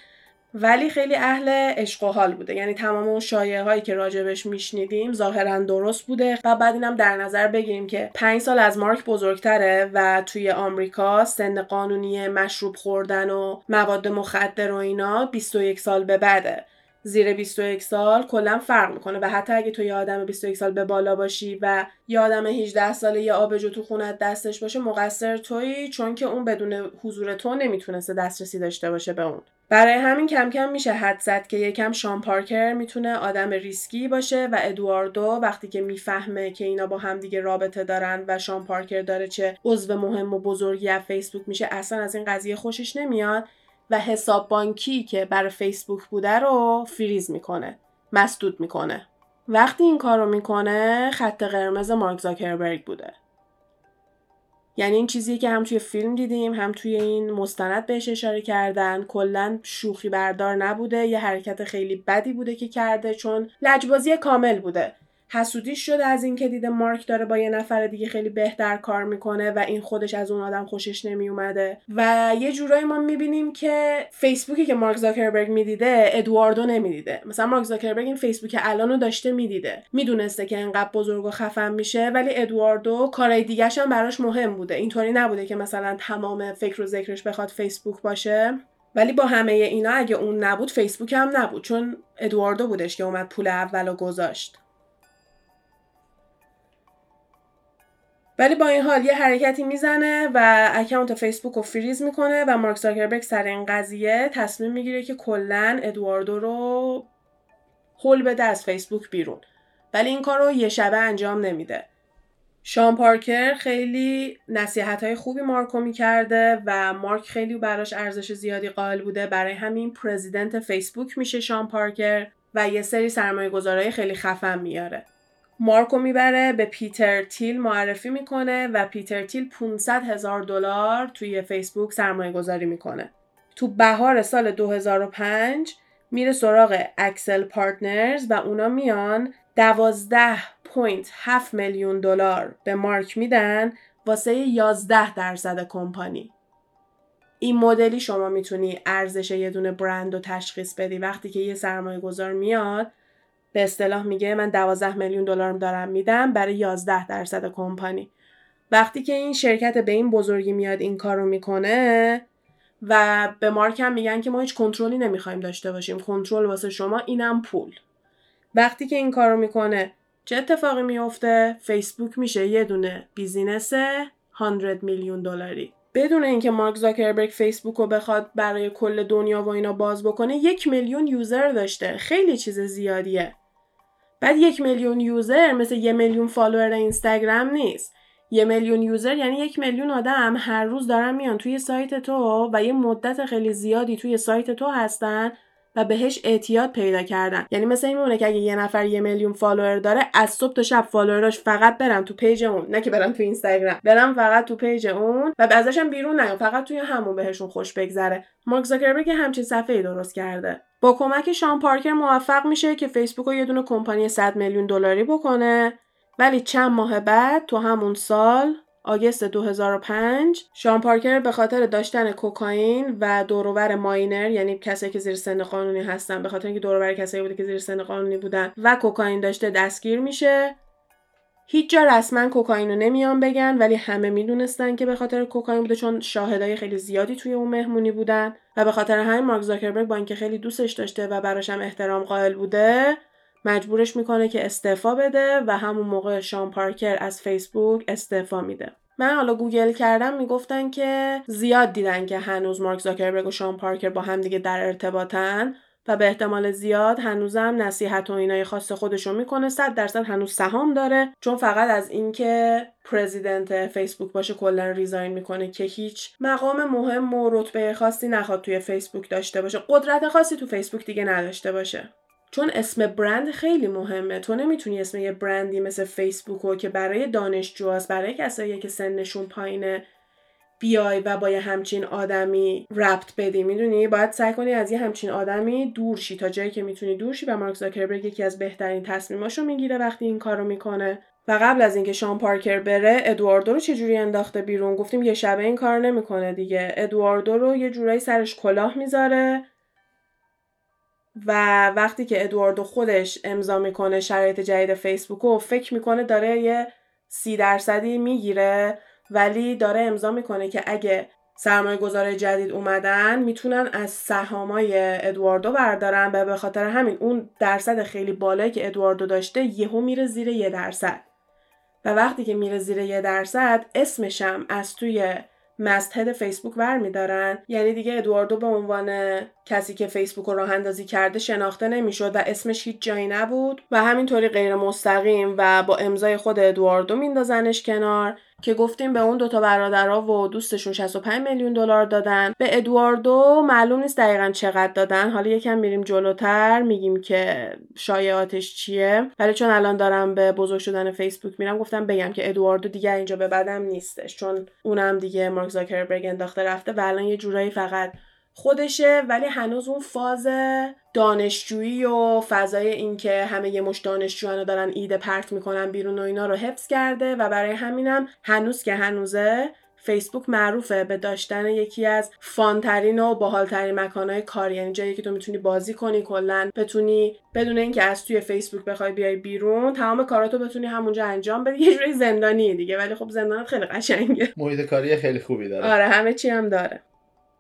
ولی خیلی اهل عشق و حال بوده. یعنی تمام اون شایعه هایی که راجبش میشنیدیم ظاهرا درست بوده. و بعد اینم در نظر بگیریم که پنج سال از مارک بزرگتره و توی آمریکا سن قانونی مشروب خوردن و مواد مخدر و اینا 21 سال به بعده. زیر 21 سال کلا فرق می‌کنه. و حتی اگه تو یه آدم 21 سال به بالا باشی و یه آدم 18 ساله یه آبجو تو خونت دستش باشه مقصر تویی چون که اون بدون حضور تو نمی‌تونسته دسترسی داشته باشه به اون. برای همین کم کم میشه حد زد که یکم شان پارکر می‌تونه آدم ریسکی باشه و ادواردو وقتی که می‌فهمه که اینا با هم دیگه رابطه دارن و شان پارکر داره چه عضو مهم و بزرگی از فیسبوک میشه اصلا از این قضیه خوشش نمیاد. و حساب بانکی که برای فیسبوک بوده رو فریز می‌کنه مسدود می‌کنه. وقتی این کار رو می‌کنه خط قرمز مارک زاکربرگ بوده. یعنی این چیزی که هم توی فیلم دیدیم هم توی این مستند بهش اشاره کردن. کلا شوخی بردار نبوده یه حرکت خیلی بدی بوده که کرده چون لجبازی کامل بوده. حسودیش شده از اینکه دیده مارک داره با یه نفر دیگه خیلی بهتر کار می‌کنه و این خودش از اون آدم خوشش نمیومده و یه جورایی ما می‌بینیم که فیسبوکی که مارک زاکربرگ می‌دیده ادواردو نمی‌دیده. مثلا مارک زاکربرگ این فیسبوک الانو داشته می‌دیده. می‌دونسته که انقدر بزرگ و خفن میشه ولی ادواردو کارهای دیگهش هم براش مهم بوده. اینطوری نبوده که مثلا تمام فکر و ذکرش بخواد فیسبوک باشه. ولی با همه اینا اگه اون نبود فیسبوک هم نبود چون ادواردو بودش که اومد پول اولو گذاشت. ولی با این حال یه حرکتی می‌زنه و اکانت فیسبوک رو فریز می‌کنه و مارک زاکربرگ سر این قضیه تصمیم می‌گیره که کلا ادواردو رو هول بده از فیسبوک بیرون. ولی این کار رو یه شبه انجام نمیده. شان پارکر خیلی نصیحت های خوبی مارکو می‌کرده و مارک خیلی براش ارزش زیادی قائل بوده. برای همین پرزیدنت فیسبوک میشه شان پارکر و یه سری سرمایه گذارای خیلی خفن میاره. مارکو می‌بره به پیتر تیل معرفی می‌کنه و پیتر تیل 500 هزار دلار توی فیسبوک سرمایه گذاری می‌کنه. تو بهار سال 2005 میره سراغ اکسل پارتنرز و اونا میان 12.7 میلیون دلار به مارک میدن واسه 11 درصد کمپانی. این مدلی شما می‌تونی ارزش یه دونه برند رو تشخیص بدی وقتی که یه سرمایه گذار میاد به اصطلاح میگه من 12 میلیون دلار دارم میدم برای 11 درصد کمپانی. وقتی که این شرکت به این بزرگی میاد این کارو می‌کنه و به مارک هم میگن که ما هیچ کنترلی نمی‌خوایم داشته باشیم. کنترل واسه شما اینم پول. وقتی که این کارو می‌کنه چه اتفاقی میفته؟ فیسبوک میشه یه دونه business 100 میلیون دلاری. بدون اینکه مارک زاکربرگ فیسبوک رو بخواد برای کل دنیا و اینا باز بکنه یک میلیون user داشته. خیلی چیز زیادیه. بعد یک میلیون user مثل یه میلیون follower اینستاگرام نیست. یه میلیون user یعنی یک میلیون آدم هر روز دارن میان توی سایت تو و یه مدت خیلی زیادی توی سایت تو هستن و بهش اعتیاد پیدا کردن. یعنی مثل این که اگه یه نفر یه میلیون follower داره از صبح تا شب follower اش فقط برم تو page اون. نه که برم تو اینستاگرام. برم فقط تو page اون و ازشم بیرون نیام فقط توی همون بهشون خوش بگذره. مارک زاکربرگ همچین صفحه درست کرده. با کمک شان پارکر موفق میشه که فیسبوک رو یه دونه کمپانی 100 میلیون دلاری بکنه. ولی چند ماه بعد تو همون سال آگست 2005 شان پارکر به خاطر داشتن کوکائین و دوروبر ماینر یعنی کسایی که زیر سن قانونی هستن به خاطر اینکه دوروبر کسایی بوده که زیر سن قانونی بودن و کوکائین داشته دستگیر میشه. هیچ جا رسما کوکائین رو نمیان بگن ولی همه می‌دونستن که به خاطر کوکائین بوده چون شاهدای خیلی زیادی توی اون مهمونی بودن. و به خاطر همین مارک زاکربرگ با اینکه خیلی دوستش داشته و براش هم احترام قائل بوده مجبورش می‌کنه که استعفا بده و همون موقع شان پارکر از فیسبوک استعفا میده. من حالا گوگل کردم می‌گفتن که زیاد دیدن که هنوز مارک زاکربرگ و شان پارکر با هم دیگه در ارتباطن و به احتمال زیاد هنوزم نصیحت و اینای خاص خودشو می‌کنه. صد درصد هنوز سهام داره چون فقط از اینکه president فیسبوک باشه کلا resign می‌کنه که هیچ مقام مهم و رتبه خاصی نخواد توی فیسبوک داشته باشه. قدرت خاصی تو فیسبوک دیگه نداشته باشه. چون اسم برند خیلی مهمه. تو نمی‌تونی اسم یه برندی مثل فیسبوک رو که برای دانشجو برای کسایی که سنشون پایینه بیای و با یه همچین آدمی ربط بدی. می‌دونی؟ باید سعی کنی از یه همچین آدمی دور شی تا جایی که می‌تونی دور شی و مارک زاکربرگ یکی از بهترین تصمیماشو می‌گیره وقتی این کارو می‌کنه. و قبل از اینکه شان پارکر بره ادواردو رو چجوری انداخته بیرون؟ گفتیم یه شبه این کار نمی‌کنه دیگه. ادواردو رو یه جورایی سرش کلاه می‌ذاره. و وقتی که ادواردو خودش امضا می‌کنه شرایط جدید فیسبوک و فکر می‌کنه داره یه سی درصدی می‌گیره ولی داره امضا می‌کنه که اگه سرمایه گذاره جدید اومدن می‌تونن از سهامای ادواردو بردارن و به خاطر همین اون درصد خیلی بالایی که ادواردو داشته یهو میره زیر یه درصد. و وقتی که میره زیر یه درصد اسمشم از توی مستهد فیسبوک برمیدارن. یعنی دیگه ادواردو به عنوان کسی که فیسبوک رو راه اندازی کرده شناخته نمی‌شد و اسمش هیچ جایی نبود و همینطوری غیر مستقیم و با امضای خود ادواردو میندازنش کنار. که گفتیم به اون دوتا برادرها و دوستشون 65 میلیون دلار دادن. به ادواردو معلوم نیست دقیقا چقدر دادن. حالا یکم میریم جلوتر میگیم که شایعاتش چیه. ولی چون الان دارم به بزرگ شدن فیسبوک میرم گفتم بگم که ادواردو دیگه اینجا به بدم نیستش چون اونم دیگه مارک زاکربرگ انداخته رفته و الان یه جورایی فقط خودشه ولی هنوز اون فاز دانشجویی و فضای اینکه همه یه مش دانشجوانو دارن ایده پرت می‌کنن بیرون و اینا رو حفظ کرده و برای همینم هنوز که هنوزه فیسبوک معروفه به داشتن یکی از فانترین و باحالترین مکانهای کاری یعنی جایی که تو می‌تونی بازی کنی کلا بتونی بدون اینکه از توی فیسبوک بخوای بیای بیرون تمام کاراتو بتونی همونجا انجام بدی. [laughs] یه جوری زندانی دیگه ولی خب زندانت خیلی قشنگه. محیط کاری خیلی خوبی داره. آره همه چی هم داره.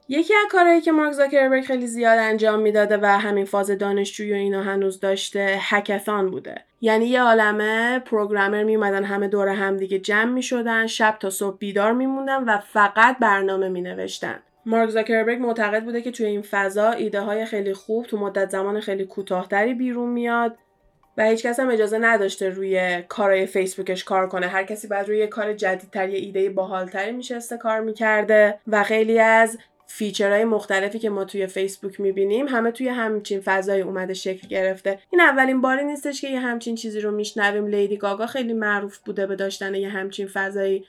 یکی از کارهایی که مارک زاکربرگ خیلی زیاد انجام می‌داده و همین فاز دانشجویی و اینا هنوز داشته هکثان بوده. یعنی یه عالمه پروگرامر می اومدن همه دور هم دیگه جمع می شدن شب تا صبح بیدار میموندن و فقط برنامه می نوشتن مارک زاکربرگ معتقد بوده که توی این فضا ایده های خیلی خوب تو مدت زمان خیلی کوتاهتری بیرون میاد و هیچ کس هم اجازه نداشته روی کارهای فیسبوکش کار کنه. هر کسی باید روی کار جدیدتر یه ایده باحالتری میشسته کار می‌کرده و خیلی از feature های مختلفی که ما توی فیسبوک می‌بینیم همه توی همچین فضای اومده شکل گرفته. این اولین باری نیستش که یه همچین چیزی رو میشنویم. لیدی گاگا خیلی معروف بوده به داشتن یه همچین فضایی.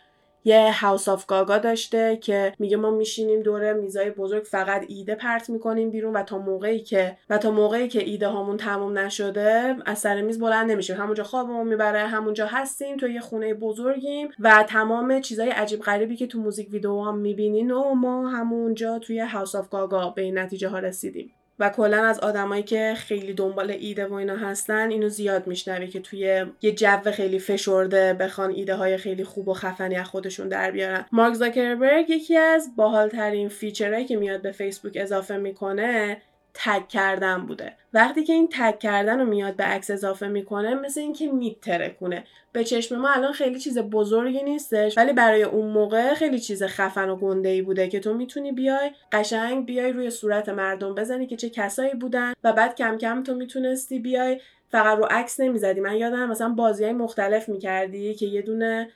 یه House of Gaga داشته که میگه ما میشینیم دور میزای بزرگ فقط ایده پرت می‌کنیم بیرون و تا موقعی که و تا موقعی که ایده هامون تموم نشده از سر میز بلند نمیشیم. همونجا خوابمون می‌بره همونجا هستیم تو یه خونه بزرگیم و تمام چیزای عجیب غریبی که تو موزیک ویدیو هم می‌بینین و ما همونجا توی House of Gaga به این نتیجه ها رسیدیم. و کلا از آدمایی که خیلی دنبال ایده و اینا هستن اینو زیاد میشنوی که توی یه جو خیلی فشرده بخوان ایده های خیلی خوب و خفنی از خودشون در بیارن. مارک زاکربرگ یکی از باحالترین feature هایی که میاد به فیسبوک اضافه می‌کنه تگ کردن بوده. وقتی که این تگ کردن رو میاد به عکس اضافه می‌کنه مثل اینکه میترکونه. به چشم ما الان خیلی چیز بزرگی نیستش ولی برای اون موقع خیلی چیز خفن و گنده ای بوده که تو می‌تونی بیای قشنگ بیای روی صورت مردم بزنی که چه کسایی بودن و بعد کم کم تو می‌تونستی بیای فقط رو عکس نمی‌زدی. من یادم مثلا بازی های مختلف می‌کردی که یه دونه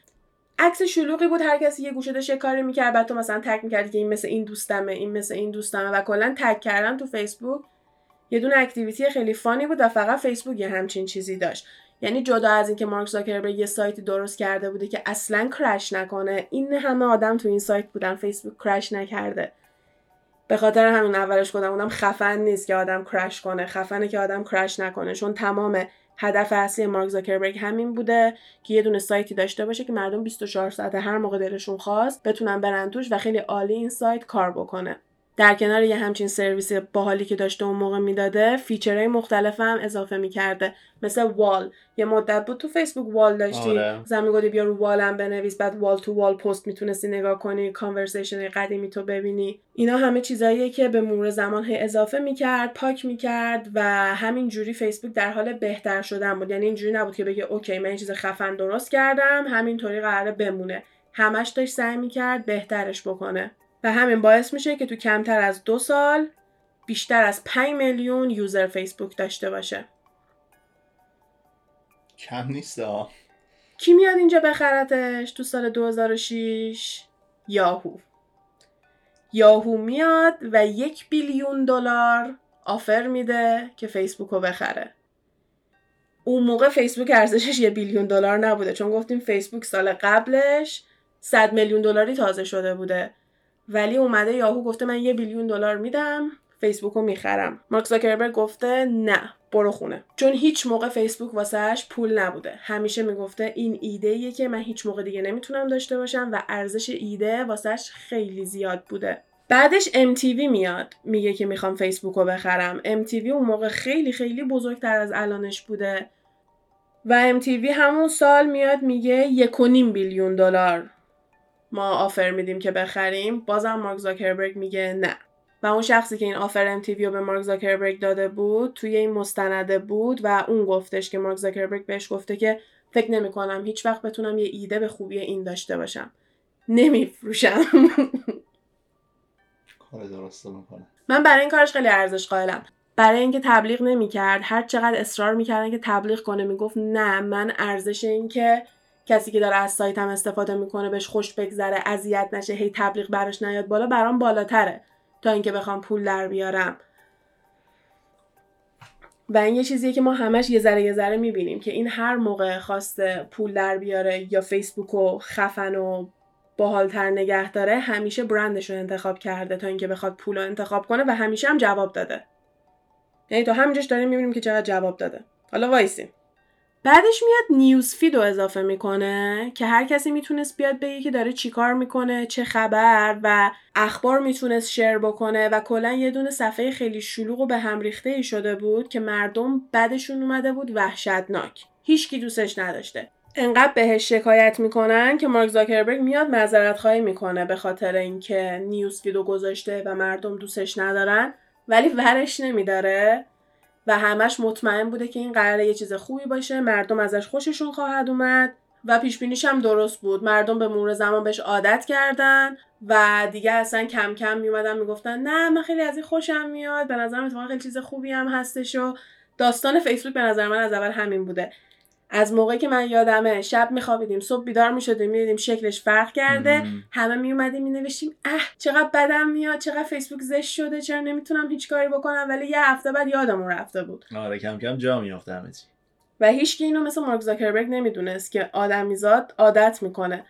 عکس شلوغی بود هر کسی یه گوشه داشت کاری می‌کرد بعد تو مثلا تک می‌کردی که این مثل این دوستمه این مثل این دوستمه و کلا تک کردن تو فیسبوک یه دونه اکتیویتی خیلی فانی بود و فقط فیسبوک یه همچین چیزی داشت. یعنی جدا از اینکه مارک زاکربرگ یه سایتی درست کرده بوده که اصلا کرش نکنه این همه آدم تو این سایت بودن فیسبوک کرش نکرده. به خاطر همین اولش خودم اونم خفن نیست که آدم کرش کنه. خفنه که آدم کرش نکنه چون تمام هدف اصلی مارک زاکربرگ همین بوده که یه دونه سایتی داشته باشه که مردم 24 ساعته هر موقع دلشون خواست بتونن برن توش و خیلی عالی این سایت کار بکنه. در کنار یه همچین سرویس باحالی که داشته اون موقع می‌داده feature های مختلف هم اضافه می‌کرده. مثل wall. یه مدت بود تو فیسبوک wall داشتی. آره. زمین می‌گفتی بیا رو wall م بنویس بعد wall to wall پست می‌تونستی نگاه کنی conversation قدیمی تو ببینی. اینا همه چیزاییه که به مرور زمان هی اضافه می‌کرد پاک می‌کرد و همین جوری فیسبوک در حال بهتر شدن بود. یعنی اینجوری نبود که بگه okay من این چیز خفن درست کردم همینطوری قراره بمونه. همش داشت سعی می‌کرد بهترش بکنه. و همین باعث میشه که تو کمتر از دو سال بیشتر از 5 میلیون یوزر فیسبوک داشته باشه. کم نیست ها کی میاد اینجا بخرتش تو سال 2006 یاهو. یاهو میاد و یک بیلیون دلار آفر میده که فیسبوک رو بخره. اون موقع فیسبوک ارزشش یه بیلیون دلار نبوده چون گفتیم فیسبوک سال قبلش 100 میلیون دلاری تازه شده بوده. ولی اومده یاهو گفته من یه بیلیون دلار میدم فیسبوک رو می‌خرم. مارک زاکربرگ گفته نه برو خونه. چون هیچ موقع فیسبوک واسهش پول نبوده. همیشه می‌گفته این ایده ایه که من هیچ موقع دیگه نمی‌تونم داشته باشم و ارزش ایده واسهش خیلی زیاد بوده. بعدش MTV میاد. میگه که می‌خوام فیسبوک رو بخرم MTV اون موقع خیلی خیلی بزرگتر از الانش بوده. و MTV همون سال میاد میگه یک و نیم بیلیون دلار. ما آفر میدیم که بخریم. بازم مارک زاکربرگ میگه نه. و اون شخصی که این آفر ام رو به مارک زاکربرگ داده بود توی این مستنده بود و اون گفتش که مارک زاکربرگ بهش گفته که فکر نمی کنم هیچ وقت بتونم یه ایده به خوبی این داشته باشم. نمیفروشم. [laughs] کار درست می‌کنه. من برای این کارش خیلی ارزش قائلم. برای اینکه تبلیغ نمی‌کرد هر چقدر اصرار می‌کردن که تبلیغ کنه می‌گفت نه من ارزش این که کسی که داره از سایتم استفاده می‌کنه بهش خوش بگذره اذیت نشه هی تبلیغ براش نیاد بالا برام بالاتره تا اینکه بخوام پول در بیارم. و این یه چیزیه که ما همش یه ذره یه ذره می‌بینیم که این هر موقع خواسته پول در بیاره یا فیسبوک و خفن و باحالتر نگه داره همیشه برندش رو انتخاب کرده تا اینکه بخواد پول رو انتخاب کنه و همیشه هم جواب داده. یعنی تا همینجاش داریم می‌بینیم که چقدر جواب داده. حالا وایسیم. بعدش میاد news feed رو اضافه می‌کنه که هر کسی می‌تونست بیاد بگه که داره چیکار می‌کنه چه خبر و اخبار می‌تونست share بکنه و کلا یه دونه صفحه خیلی شلوغ و به هم ریخته ای شده بود که مردم بدشون اومده بود وحشتناک. هیچکی دوستش نداشته. انقدر بهش شکایت می‌کنن که مارک زاکربرگ میاد معذرت خواهی می‌کنه به خاطر اینکه news feed و گذاشته و مردم دوستش ندارن ولی ورش نمیداره. و همش مطمئن بوده که این قراره یه چیز خوبی باشه. مردم ازش خوششون خواهد اومد و پیش بینیش هم درست بود. مردم به مرور زمان بهش عادت کردن و دیگه اصلا کم کم میومدن می‌گفتن نه من خیلی از این خوشم میاد. به نظرم اتفاقا خیلی چیز خوبی هم هستش. و داستان فیسبوک به نظر من از اول همین بوده. از موقعی که من یادمه شب میخوابیدیم صبح بیدار می‌شدیم می‌دیدیم شکلش فرق کرده. همه میومدیم مینوشتیم اه چقدر بدم میاد چقدر فیسبوک زشت شده چرا نمی‌تونم هیچ کاری بکنم؟ ولی یه هفته بعد یادمون رفته بود. آره کم کم جا میافته همه چی. و هیچ اینو مثل مارک زاکربرگ نمی‌دونست که آدمیزاد عادت می‌کنه.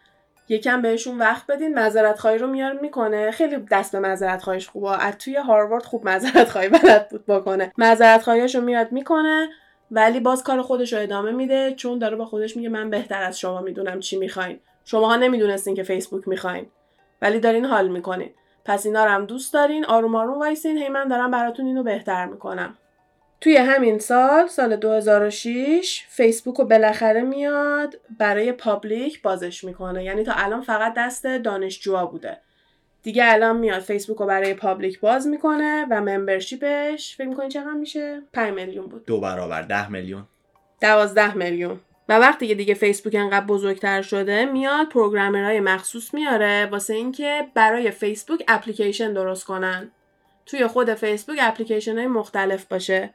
یکم بهشون وقت بدین معذرت خواهی رو میار می‌کنه. خیلی دست به معذرت خواهیش خوبه. از توی هاروارد خوب معذرت خواهی بلد بود بکنه. معذرت رو میاد می‌کنه. ولی باز کار خودش رو ادامه میده چون داره با خودش میگه من بهتر از شما می‌دونم چی می‌خواین. شماها نمی‌دونستین که فیسبوک می‌خواین. ولی دارین حال می‌کنین. پس اینا رو هم دوست دارین. آروم آروم وایسین. هی من دارم براتون اینو بهتر می‌کنم. توی همین سال سال 2006 فیسبوک رو بالاخره میاد برای public بازش می‌کنه. یعنی تا الان فقط دست دانشجوها بوده. دیگه الان میاد فیسبوک رو برای public باز می‌کنه و membership ش فکر می‌کنی چقدر میشه؟ 5 میلیون بود. دو برابر 10 میلیون. 12 میلیون. و وقتی که دیگه فیسبوک انقدر بزرگتر شده میاد پروگرامرهای مخصوص میاره واسه اینکه برای فیسبوک اپلیکیشن درست کنن. توی خود فیسبوک اپلیکیشن های مختلف باشه.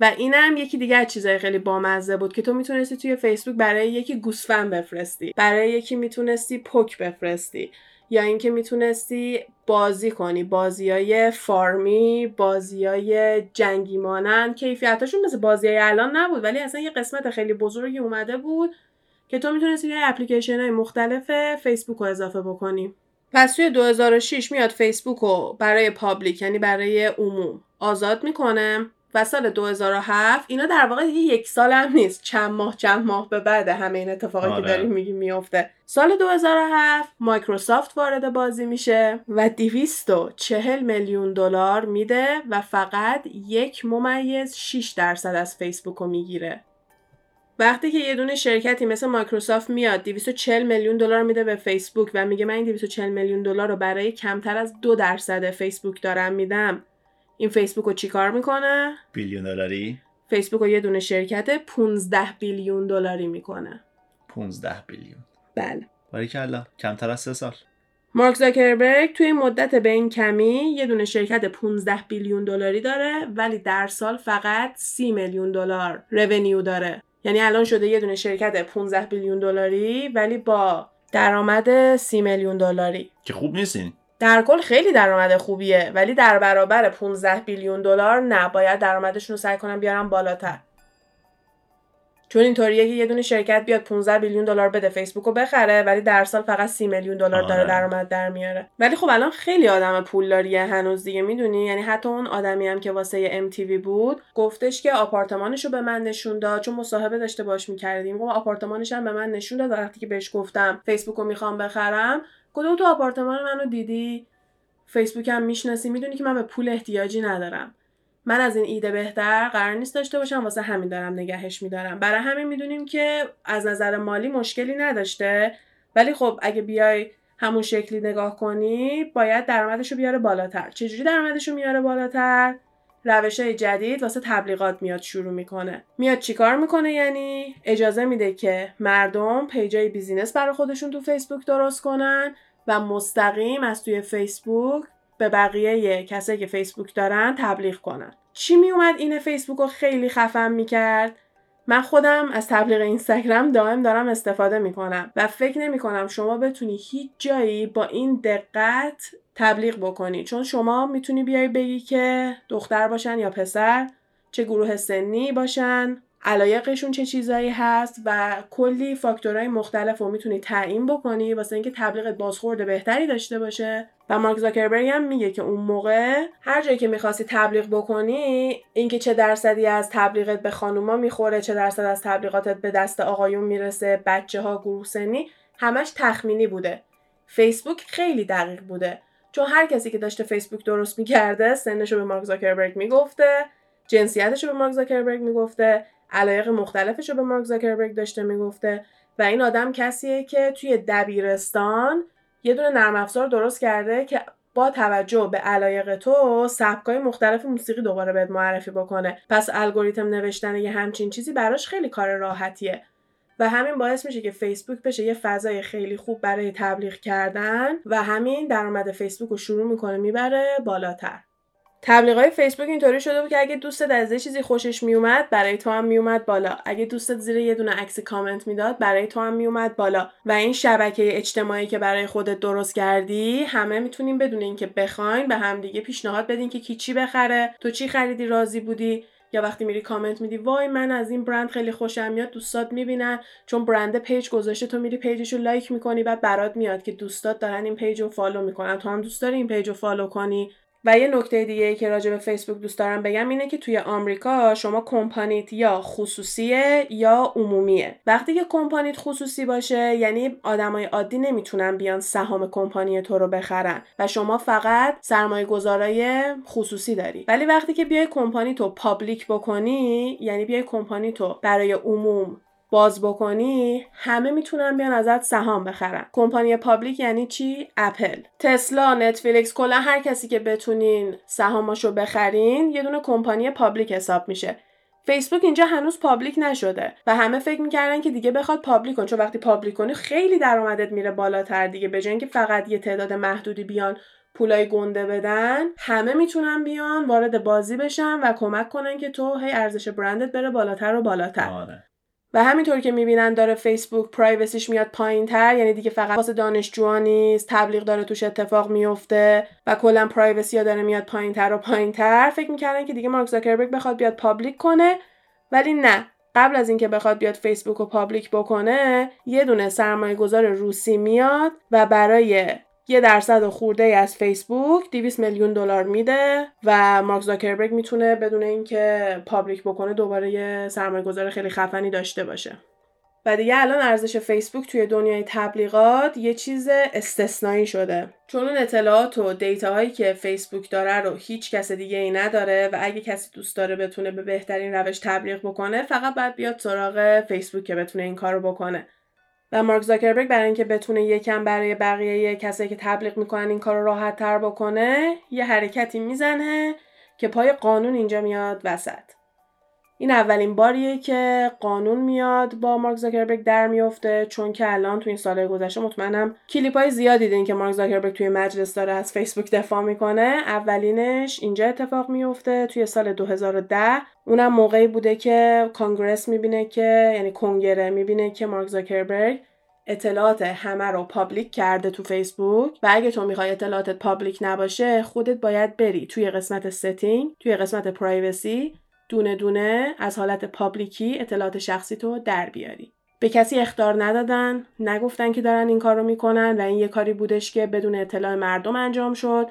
و اینم یکی دیگه از چیزای خیلی بامزه بود که تو می‌تونستی توی فیسبوک برای یکی گوسفند بفرستی. برای یکی می‌تونستی پک بفرستی. یا اینکه می‌تونستی بازی کنی. بازی های فارمی بازی های جنگی مانند کیفیتاشون مثل بازی های الان نبود ولی اصلا یه قسمت خیلی بزرگی اومده بود که تو می‌تونستی یه اپلیکیشن های مختلف فیسبوک رو اضافه بکنی. پس توی 2006 میاد فیسبوک رو برای public یعنی برای عموم. آزاد می‌کنه. و سال 2007 اینا در واقع دیگه یک سال هم نیست. چند ماه چند ماه به بعد همه این اتفاقی که آره. داریم میگیم میفته. سال 2007 مایکروسافت وارد بازی میشه و 240 میلیون دلار میده و فقط یک ممیز 6 درصد از فیسبوک رو می‌گیره. وقتی که یه دونه شرکتی مثل مایکروسافت میاد 240 میلیون دلار میده به فیسبوک و میگه من این 240 میلیون دلار رو برای کمتر از دو درصد فیسبوک دارم میدم این فیسبوک رو چیکار می‌کنه؟ بیلیون دلاری فیسبوک رو یه دونه شرکت 15 بیلیون دلاری می‌کنه. 15 بیلیون. بله. باریکلا کمتر از سه سال. مارک زاکربرگ توی مدت به این کمی یه دونه شرکت 15 بیلیون دلاری داره ولی در سال فقط 30 میلیون دلار رونیو داره. یعنی الان شده یه دونه شرکت 15 بیلیون دلاری ولی با درآمد 30 میلیون دلاری. که خوب نیستین؟ در کل خیلی درآمد خوبیه ولی در برابر 15 بیلیون دلار نه. باید درآمدشون رو سعی کنم بیارم بالاتر. چون اینطوریه که یه دونه شرکت بیاد 15 بیلیون دلار بده فیسبوک رو بخره ولی در سال فقط 30 میلیون دلار داره آره. درآمد در میاره. ولی خب الان خیلی آدم پولداریه هنوز دیگه می‌دونی؟ یعنی حتی اون آدمی هم که واسه ام بود گفتش که آپارتمانش رو به من نشون داد چون مصاحبه داشته باش می‌کردیم. گفت آپارتمانش هم به من نشون داد وقتی که بهش گفتم فیسبوک رو می‌خوام بخرم کدوم تو آپارتمان منو دیدی؟ فیسبوک هم می‌شناسی می‌دونی که من به پول احتیاجی ندارم. من از این ایده بهتر قرار نیست داشته باشم واسه همین دارم نگهش میدارم. برای همین می‌دونیم که از نظر مالی مشکلی نداشته. ولی خب اگه بیای همون شکلی نگاه کنی باید درآمدش رو بیاره بالاتر. چجوری درآمدش رو میاره بالاتر؟ روش های جدید واسه تبلیغات میاد شروع می‌کنه. میاد چیکار می‌کنه یعنی؟ اجازه میده که مردم پیجای بیزینس برای خودشون تو فیسبوک درست کنن. و مستقیم از توی فیسبوک به بقیه کسایی که فیسبوک دارن تبلیغ کنن. چی میومد این فیسبوک رو خیلی خفم می‌کرد من خودم از تبلیغ اینستاگرام دائم دارم استفاده می‌کنم و فکر نمی‌کنم شما بتونی هیچ جایی با این دقت تبلیغ بکنی. چون شما می‌تونی بیای بگی که دختر باشن یا پسر چه گروه سنی باشن. علایقشون چه چیزایی هست و کلی فاکتورهای مختلف رو می‌تونی تعیین بکنی واسه اینکه تبلیغت بازخورد بهتری داشته باشه. و مارک زاکربرگ هم میگه که اون موقع هر جایی که می‌خواستی تبلیغ بکنی اینکه چه درصدی از تبلیغت به خانوما می‌خوره چه درصد از تبلیغاتت به دست آقایون می‌رسه بچه ها گروه سنی همش تخمینی بوده. فیسبوک خیلی دقیق بوده. چون هر کسی که داشته فیسبوک درست می‌کرده سنش رو به مارک زاکربرگ می‌گفته جنسیتش رو به مارک زاکربرگ می‌گفته. علایق مختلفش رو به مارک زاکربرگ داشته می‌گفته و این آدم کسیه که توی دبیرستان یه دونه نرم افزار درست کرده که با توجه به علایق تو سبکای مختلف موسیقی دوباره بهت معرفی بکنه. پس الگوریتم نوشتن یه همچین چیزی براش خیلی کار راحتیه. و همین باعث میشه که فیسبوک بشه یه فضای خیلی خوب برای تبلیغ کردن و همین درآمد فیسبوک رو شروع می‌کنه می‌بره بالاتر. های فیسبوک اینطوری شده بود که اگه دوستت از یه چیزی خوشش میومد برای تو هم میومد بالا. اگه دوستت زیر یه دونه عکس کامنت می‌داد برای تو هم میومد بالا. و این شبکه اجتماعی که برای خودت درست کردی همه می‌تونیم بدون اینکه بخواین به همدیگه پیشنهاد بدین که کی چی بخره تو چی خریدی راضی بودی؟ یا وقتی میری کامنت میدی وای من از این برند خیلی خوشم میاد دوستات می‌بینن. چون برند page گذاشته تو میری page ش رو لایک می‌کنی بعد برات میاد که دوستات دارن این page رو follow می‌کنن. تو هم دوست داری این page رو follow کنی؟ و یه نکته دیگه ای که راجع به فیسبوک دوست دارم بگم اینه که توی آمریکا شما کمپانیت یا خصوصیه یا عمومیه. وقتی که کمپانیت خصوصی باشه یعنی آدمای عادی نمی‌تونن بیان سهام کمپانی تو رو بخرن و شما فقط سرمایه گذارای خصوصی داری. ولی وقتی که بیای کمپانی تو public بکنی یعنی بیای کمپانی تو برای عموم باز بکنی همه می‌تونن بیان ازت سهام بخرن. کمپانی public یعنی چی؟ اپل. تسلا نتفلیکس کلا هر کسی که بتونین سهاماشو بخرین یه دونه کمپانی public حساب میشه. فیسبوک اینجا هنوز public نشده و همه فکر می‌کردن که دیگه بخواد public کن چون وقتی public کنی خیلی درآمدت میره بالاتر دیگه. به اینکه فقط یه تعداد محدودی بیان پولای گنده بدن همه می‌تونن بیان وارد بازی بشن و کمک کنن که تو هی ارزش برندت بره بالاتر و بالاتر. آره. و همینطور که می‌بینن داره فیسبوک privacy ش میاد پایین تر یعنی دیگه فقط واسه دانشجوها نیست تبلیغ داره توش اتفاق میفته و کلا privacy ها داره میاد پایین تر و پایین تر فکر می‌کردن که دیگه مارک زاکربرگ بخواد بیاد public کنه ولی نه. قبل از اینکه بخواد بیاد فیسبوک رو public بکنه یه دونه سرمایه گذار روسی میاد و برای یه درصد خورده از فیسبوک 200 میلیون دلار میده و مارک زاکربرگ می‌تونه بدون اینکه public بکنه دوباره یه سرمایه گذار خیلی خفنی داشته باشه. و دیگه الان ارزش فیسبوک توی دنیای تبلیغات یه چیز استثنایی شده. چون اون اطلاعات و دیتاهایی که فیسبوک داره رو هیچ کس دیگه ای نداره و اگه کسی دوست داره بتونه به بهترین روش تبلیغ بکنه فقط باید بیاد سراغ فیسبوک که بتونه این کارو بکنه. و مارک زاکربرگ برای اینکه بتونه یکم برای بقیه کسایی که تبلیغ می‌کنن این کار راحت تر بکنه یه حرکتی می‌زنه که پای قانون اینجا میاد وسط. این اولین باریه که قانون میاد با مارک زاکربرگ در میفته چون که الان تو این سال گذشته مطمئنم کلیپ های زیاد دیدین که مارک زاکربرگ توی مجلس داره از فیسبوک دفاع می‌کنه. اولینش اینجا اتفاق میفته توی سال 2010 اونم موقعی بوده که Congress می‌بینه که یعنی کنگره می‌بینه که مارک زاکربرگ اطلاعات همه رو public کرده تو فیسبوک. و اگه تو می‌خوای اطلاعاتت public نباشه خودت باید بری توی قسمت setting توی قسمت privacy دونه دونه از حالت پابلیکی اطلاعات شخصی تو در بیاری. به کسی اختار ندادن نگفتن که دارن این کار رو می‌کنن و این یه کاری بودش که بدون اطلاع مردم انجام شد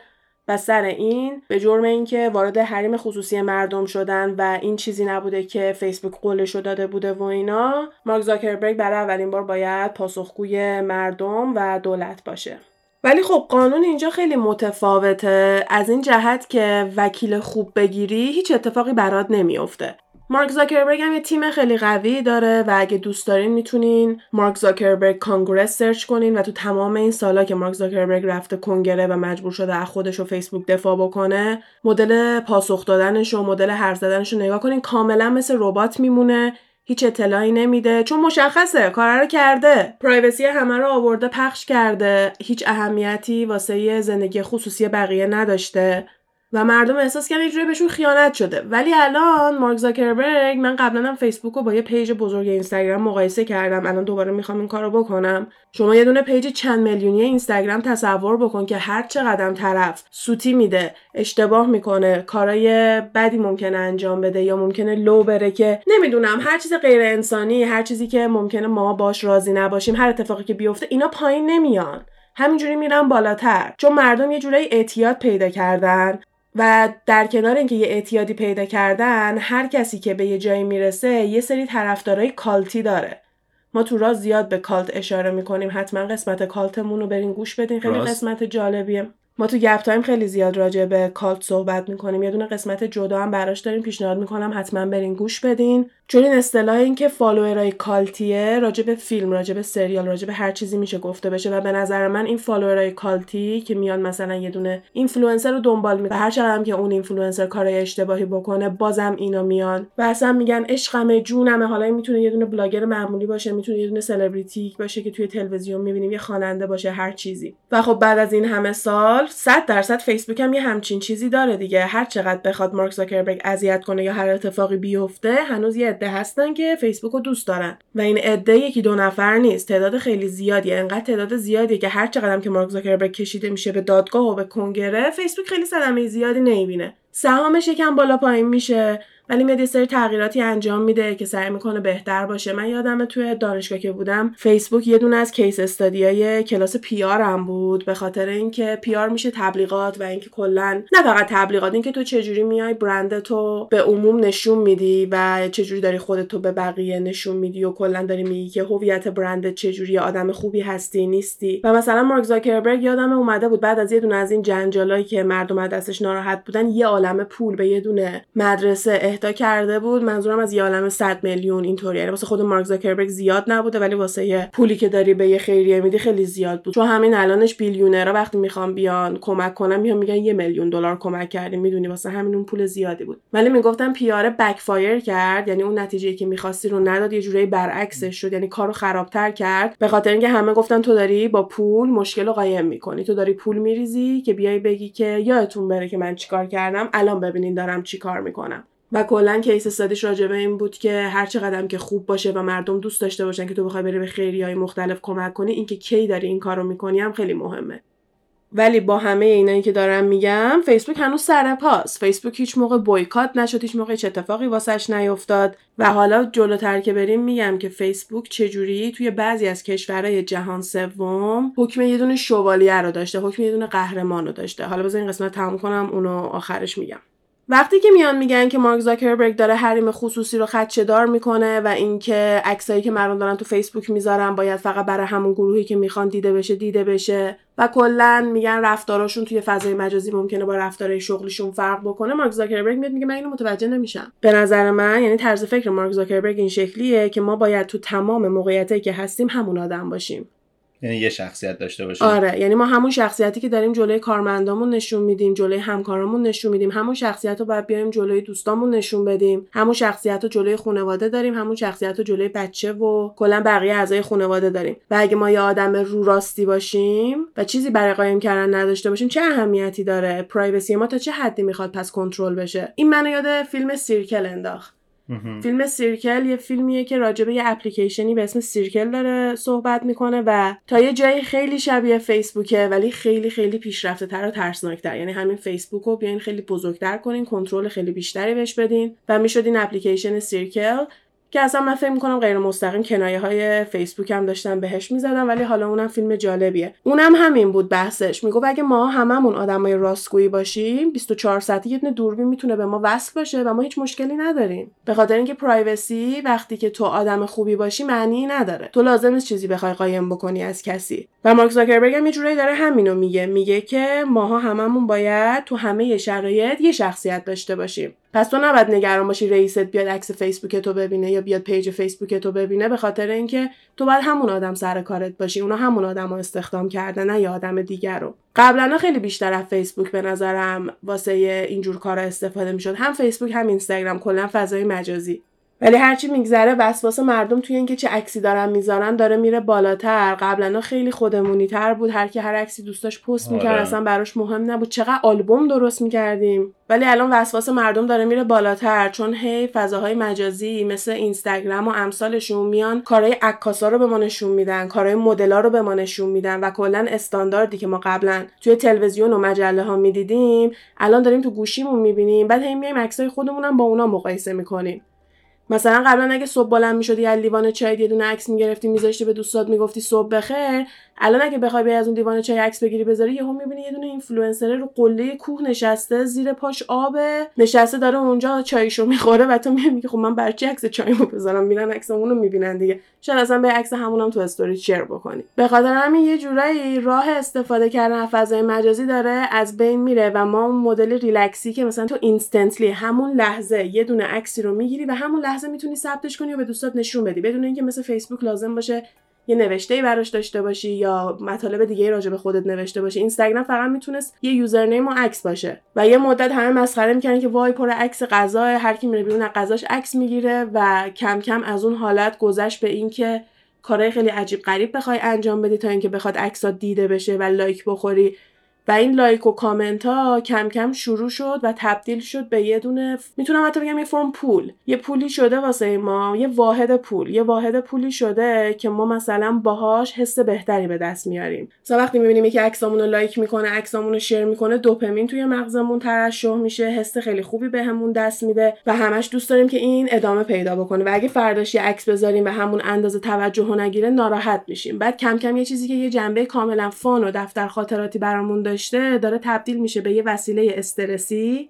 و سر این به جرم اینکه وارد حریم خصوصی مردم شدن و این چیزی نبوده که فیسبوک قولشو داده بوده و اینا مارک زاکربرگ برای اولین بار باید پاسخگوی مردم و دولت باشه. ولی خب قانون اینجا خیلی متفاوته. از این جهت که وکیل خوب بگیری هیچ اتفاقی برات نمیافته. مارک زاکربرگ هم یه تیم خیلی قوی داره و اگه دوست دارین می‌تونین مارک زاکربرگ کانگرس سرچ کنین و تو تمام این سالا که مارک زاکربرگ رفته کنگره و مجبور شده از خودش و فیسبوک دفاع بکنه مدل پاسخ دادنش و مدل حرف زدنش رو نگاه کنین. کاملا مثل ربات میمونه. هیچ اطلاعی نمیده چون مشخصه کار رو کرده. پرایوسی همه رو آورده پخش کرده. هیچ اهمیتی واسه زندگی خصوصی بقیه نداشته. و مردم احساس کردن یه بهشون خیانت شده. ولی الان مارک زاکربرگ من قبلا هم فیسبوک رو با یه پیج بزرگ اینستاگرام مقایسه کردم. الان دوباره می‌خوام این کارو بکنم. شما یه دونه پیج چند میلیونی اینستاگرام تصور بکن که هر چقدم طرف سوتی میده اشتباه می‌کنه کارای بدی ممکنه انجام بده یا ممکنه لو بره که نمی‌دونم هر چیز غیر انسانی هر چیزی که ممکنه ما باش راضی نباشیم هر اتفاقی که بیفته اینا پایین نمیان. همینجوری میرن بالاتر. چون مردم یه جورایی اعتیاد پیدا کردن. و در کنار اینکه یه اعتیادی پیدا کردن هر کسی که به یه جایی می‌رسه یه سری طرفدارای cult ی داره. ما تو راز زیاد به cult اشاره می‌کنیم. حتما قسمت cult مون رو برین گوش بدین. خیلی قسمت جالبیه. ما تو گپ تایم خیلی زیاد راجع به cult صحبت می‌کنیم. یه دونه قسمت جدا هم براش داریم. پیشنهاد می‌کنم حتما برین گوش بدین. چون این اصطلاح این که follower ای cult یه راجع به فیلم راجع به سریال راجع به هر چیزی میشه گفته بشه و به نظر من این follower ای cult ی که میان مثلا یه دونه اینفلوئنسر رو دنبال می‌کنه هر چقدر که اون اینفلوئنسر کارای اشتباهی بکنه بازم اینا میان. و اصلا میگن عشقم جونم حالا می‌تونه یه دونه بلاگر معمولی باشه می‌تونه یه دونه سلبریتی باشه که توی تلویزیون می‌بینیم یه خواننده باشه هر چیزی. و خب بعد از این همه سال 100 درصد فیسبوک هم یه همچین چیزی داره دیگه. هر چقدر بخواد مارک زاکربرگ اذیت کنه یا هر اتفاقی بیفته هنوز یه عده هستن که فیسبوک رو دوست دارن. و این عده یکی دو نفر نیست. تعداد خیلی زیادیه. انقدر تعداد زیادیه که هر چقدر که مارک زاکربرگ کشیده میشه به دادگاه و به کنگره فیسبوک خیلی صدمه زیادی نمی‌بینه. سهامش یکم بالا پایین میشه. ولی میاد یه سری تغییراتی انجام میده که سعی می‌کنه بهتر باشه. من یادم توی دانشگاه که بودم فیسبوک یه دونه از case study ای کلاس PR م بود. به خاطر اینکه PR میشه تبلیغات و اینکه کلا نه فقط تبلیغات اینکه تو چجوری میای برند تو به عموم نشون میدی و چجوری داری خودتو به بقیه نشون میدی و کلا داری میگی که هویت برندت چجوری آدم خوبی هستی نیستی. و مثلا مارک زاکربرگ یادم اومده بود بعد از یه دونه از این جنجالایی که مردم دستش ناراحت بودن یه عالم پول به یه دونه مدرسه اهدا کرده بود منظورم از یه عالم 100 میلیون اینطوری یعنی واسه خود مارک زاکربرگ زیاد نبوده ولی واسه پولی که داری به یه خیریه میدی خیلی زیاد بود. چون همین الانش billionaire ها وقتی می‌خوام بیان کمک کنم میان میگن یه میلیون دلار کمک کردیم می‌دونی واسه همین اون پول زیادی بود. ولی می‌گفتم PR ه backfire کرد یعنی اون نتیجه که می‌خواستی رو نداد یه جوری برعکسش شد. یعنی کارو خرابتر کرد. به خاطر اینکه همه گفتن تو داری با پول مشکل رو قایم می‌کنی. تو داری پول میریزی که بیای بگی که یادتون بره که من چیکار کردم. الان ببینین دارم چیکار می‌کنم. و کلا case study ش راجبه این بود که هر چقدر که خوب باشه و مردم دوست داشته باشن که تو بخوای بری به خیریه های مختلف کمک کنی اینکه کی داری این کارو می‌کنی هم خیلی مهمه. ولی با همه اینایی که دارم میگم فیسبوک هنوز سر پاس فیسبوک هیچ موقع بویکات نشد هیچ موقع هیچ اتفاقی واسش نیفتاد. و حالا جلوتر که بریم میگم که فیسبوک چجوری توی بعضی از کشورهای جهان سوم حکم یه دونه شوالیه رو داشته حکم یه دونه قهرمان رو داشته. حالا بذار این قسمت تموم کنم اونو آخرش میگم. وقتی که میان میگن که مارک زاکربرگ داره حریم خصوصی رو خدشه دار می‌کنه و اینکه عکسایی که مردم دارن تو فیسبوک می‌ذارن باید فقط برای همون گروهی که می‌خوان دیده بشه دیده بشه و کلا میگن رفتاراشون توی فضای مجازی ممکنه با رفتارهای شغلیشون فرق بکنه. مارک زاکربرگ میاد میگه من اینو متوجه نمیشم. به نظر من یعنی طرز فکر مارک زاکربرگ این شکلیه که ما باید تو تمام موقعیتایی که هستیم همون آدم باشیم. یعنی یه شخصیت داشته باشیم. آره یعنی ما همون شخصیتی که داریم جلوی کارمندامون نشون میدیم جلوی همکارامون نشون میدیم. همون شخصیت رو باید بیایم جلوی دوستامون نشون بدیم. همون شخصیت رو جلوی خانواده داریم همون شخصیت رو جلوی بچه و کلا بقیه اعضای خانواده داریم. و اگه ما یه آدم رو راستی باشیم و چیزی برای قایم کردن نداشته باشیم چه اهمیتی داره؟ پرایوسی ما تا چه حدی می‌خواد پس کنترل بشه؟ این منو یاد فیلم سیرکل انداخت. فیلم Circle یه فیلمیه که راجبه یه اپلیکیشنی به اسم Circle داره صحبت می‌کنه و تا یه جایی خیلی شبیه فیسبوکه ولی خیلی خیلی پیشرفته تر و ترسناکتر. یعنی همین فیسبوک رو بیاین خیلی بزرگتر کنین کنترل خیلی بیشتری بهش بدین. و می‌شد این اپلیکیشن Circle که اصلا من فکر می‌کنم غیر مستقیم کنایه های فیسبوک هم داشتن بهش می‌زدن ولی حالا اونم فیلم جالبیه. اونم همین بود بحثش. می‌گفت اگه ما هممون آدمای راستگویی باشیم 24 ساعته یه دوربین می‌تونه به ما وصل باشه و ما هیچ مشکلی نداریم. به خاطر اینکه privacy وقتی که تو آدم خوبی باشی معنی نداره. تو لازم نیست چیزی بخوای قایم بکنی از کسی. و مارک زاکربرگ هم یه جورایی داره همینو میگه. میگه که ماها هممون باید تو همه شرایط یه شخصیت داشته باشیم. پس تو نباید نگران باشی رئیست بیاد عکس فیسبوک تو ببینه یا بیاد پیج فیسبوک تو ببینه به خاطر اینکه تو باید همون آدم سر کارت باشی. اونا همون آدم رو استخدام کردن نه یه آدم دیگه رو. قبلا خیلی بیشتر از فیسبوک به نظرم واسه اینجور کارا استفاده می‌شد. هم فیسبوک هم اینستاگرام کلا فضای مجازی. ولی هرچی میگذره وسواس مردم توی اینکه چه عکسی دارن می‌ذارن داره میره بالاتر. قبلا خیلی خودمونی تر بود. هر کی هر عکسی دوست داشت پست می‌کرد آره. اصلا براش مهم نبود. چقدر آلبوم درست می‌کردیم. ولی الان وسواس مردم داره میره بالاتر. چون هی فضاهای مجازی مثل اینستاگرام و امثالشون میان کارهای عکاسا رو به ما نشون میدن کارهای مدلا رو به ما نشون میدن و کلا استانداردی که ما قبلا توی تلویزیون و مجله ها می‌دیدیم الان داریم تو گوشیمون می‌بینیم. بعد هی میایم عکسای خودمونم با اونا مقایسه می‌کنیم. مثلا قبلا اگه صبح بلند می‌شدی یه لیوان چای یه دونه عکس می‌گرفتی میذاشتی به دوستات می‌گفتی صبح بخیر الان اگه بخوای بیای از اون لیوان چای عکس بگیری بذاری یهو می‌بینی یه دونه اینفلوئنسر رو قله کوه نشسته زیر پاش آبه نشسته داره اونجا چایشو می‌خوره و تو میگی خب من برا چی عکس چایمو بذارم میرن عکس اونو می‌بینن دیگه. شاید اصلا به عکس همونم تو استوری share بکنی. به خاطر همین یه جورایی راه استفاده کردن از فضای مجازی داره از بین میره و ما اون مدل ریلکسی که مثلا تو instantly همون لحظه یه دونه عکسی رو می‌گیری و همون لحظه می‌تونی ثبتش کنی و به دوستات نشون بدی. بدون اینکه مثل فیسبوک لازم باشه یه نوشته براش داشته باشی یا مطالب دیگه راجع به خودت نوشته باشی اینستاگرام فقط می‌تونست یه username و عکس باشه و یه مدت همه مسخره می‌کردن که وای پر عکس غذا هر کی میره بیرون از غذاش عکس می‌گیره و کم کم از اون حالت گذشت به اینکه کارهای خیلی عجیب غریب بخوای انجام بدی تا اینکه بخواد عکسات دیده بشه و لایک بخوری. و این لایک و کامنت ها کم کم شروع شد و تبدیل شد به یه دونه می‌تونم حتی بگم یه فرم پول. یه پولی شده واسه ما یه واحد پول. یه واحد پولی شده که ما مثلا باهاش حس بهتری به دست میاریم. مثلا وقتی می‌بینیم یکی عکسامون رو لایک می‌کنه عکسامون رو share می‌کنه دوپامین توی مغزمون ترشح میشه حس خیلی خوبی بهمون دست میده و همش دوست داریم که این ادامه پیدا بکنه. و اگه فرداش یه عکس بذاریم و همون اندازه توجه نگیره ناراحت میشیم. بعد کم کم یه چیزی که یه جنبه کاملا فان و دفتر خاطراتی برامون داشته داره تبدیل میشه به یه وسیله استرسی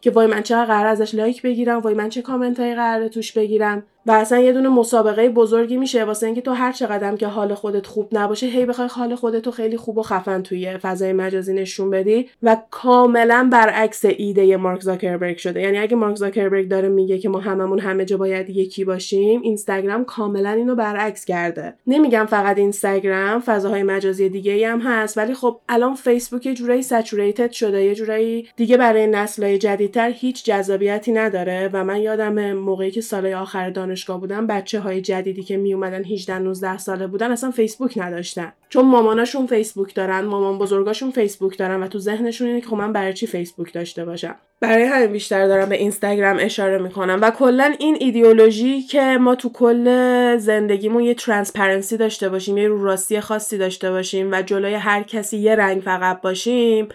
که وای من چقدر قرار ازش لایک بگیرم وای من چه کامنت هایی قراره توش بگیرم. و اصلا یه دونه مسابقه بزرگی میشه واسه اینکه تو هر چقدر که حال خودت خوب نباشه هی بخوای حال خودت رو خیلی خوب و خفن توی فضای مجازی نشون بدی و کاملا برعکس ایده مارک زاکربرگ شده. یعنی اگه مارک زاکربرگ داره میگه که ما هممون همه جا باید یکی باشیم اینستاگرام کاملا اینو برعکس کرده. نمیگم فقط اینستاگرام فضاهای مجازی دیگه ای هم هست ولی خب الان فیسبوک یه جورایی saturated شده یه جورایی دیگه برای نسل‌های جدیدتر هیچ جذابیتی نداره و من یادم موقعی که سال آخر دانشگاه بودن بچه های جدیدی که می اومدن 18 19 ساله بودن اصلا فیسبوک نداشتن. چون ماماناشون فیسبوک دارن مامان بزرگاشون فیسبوک دارن و تو ذهنشون اینه که خب من برای چی فیسبوک داشته باشم؟ برای همین بیشتر دارم به اینستاگرام اشاره می‌کنم و کلا این ایدئولوژی که ما تو کل زندگیمون یه transparency داشته باشیم یه رو راستی خاصی داشته باشیم و جلوی هر کسی یه رنگ فقط باشیم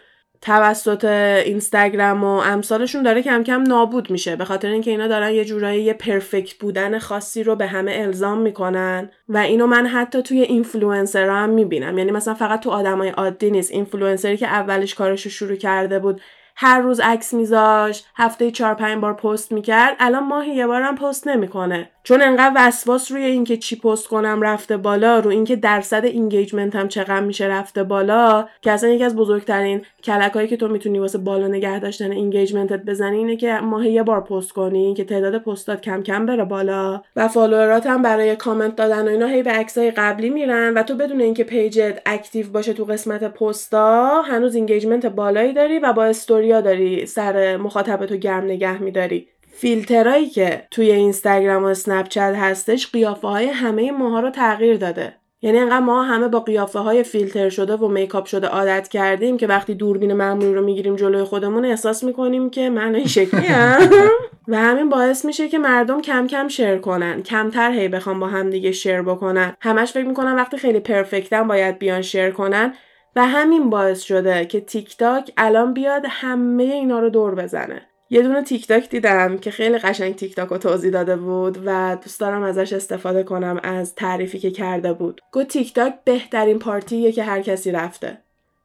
توسط اینستاگرام و امثالشون داره کم کم نابود میشه. به خاطر اینکه اینا دارن یه جورایی یه perfect بودن خاصی رو به همه الزام می‌کنن و اینو من حتی توی اینفلوئنسر هم می‌بینم. یعنی مثلا فقط تو آدمای عادی نیست. اینفلوئنسری که اولش کارش رو شروع کرده بود هر روز عکس میذاش هفته چهار پنج بار پست می‌کرد الان ماهی یه بارم پست نمی‌کنه. چون انقدر وسواس روی اینکه چی پست کنم رفته بالا رو اینکه درصد engagement هم چقدر میشه رفته بالا که اصلا یکی از بزرگترین کلکایی که تو می‌تونی واسه بالا نگه داشتن engagement ت بزنی اینه که ماهی یه بار پست کنی که تعداد پستات کم کم بره بالا. و follower ات هم برای کامنت دادن و اینا هی به عکسای قبلی میرن و تو بدون اینکه page ت active باشه تو قسمت پستا هنوز engagement بالایی داری و با استوریا داری سر مخاطبتو گرم نگه میداری. فیلترایی که توی اینستاگرام و اسنپ چت هستش قیافه های همه ماها رو تغییر داده. یعنی انقدر ما همه با قیافه های فیلتر شده و makeup شده عادت کردیم که وقتی دوربین معمولی رو می‌گیریم جلوی خودمون احساس می‌کنیم که من این شکلی‌ام [laughs] و همین باعث میشه که مردم کم کم share کنن. کمتر هی بخوام با هم دیگه share بکنن. همش فکر می‌کنن وقتی خیلی perfect ن باید بیان share کنن. و همین باعث شده که تیک تاک الان بیاد همه اینا رو دور بزنه. یه دونه تیک تاک دیدم که خیلی قشنگ تیک تاک رو توضیح داده بود و دوست دارم ازش استفاده کنم از تعریفی که کرده بود. گفت تیک تاک بهترین party ه که هر کسی رفته.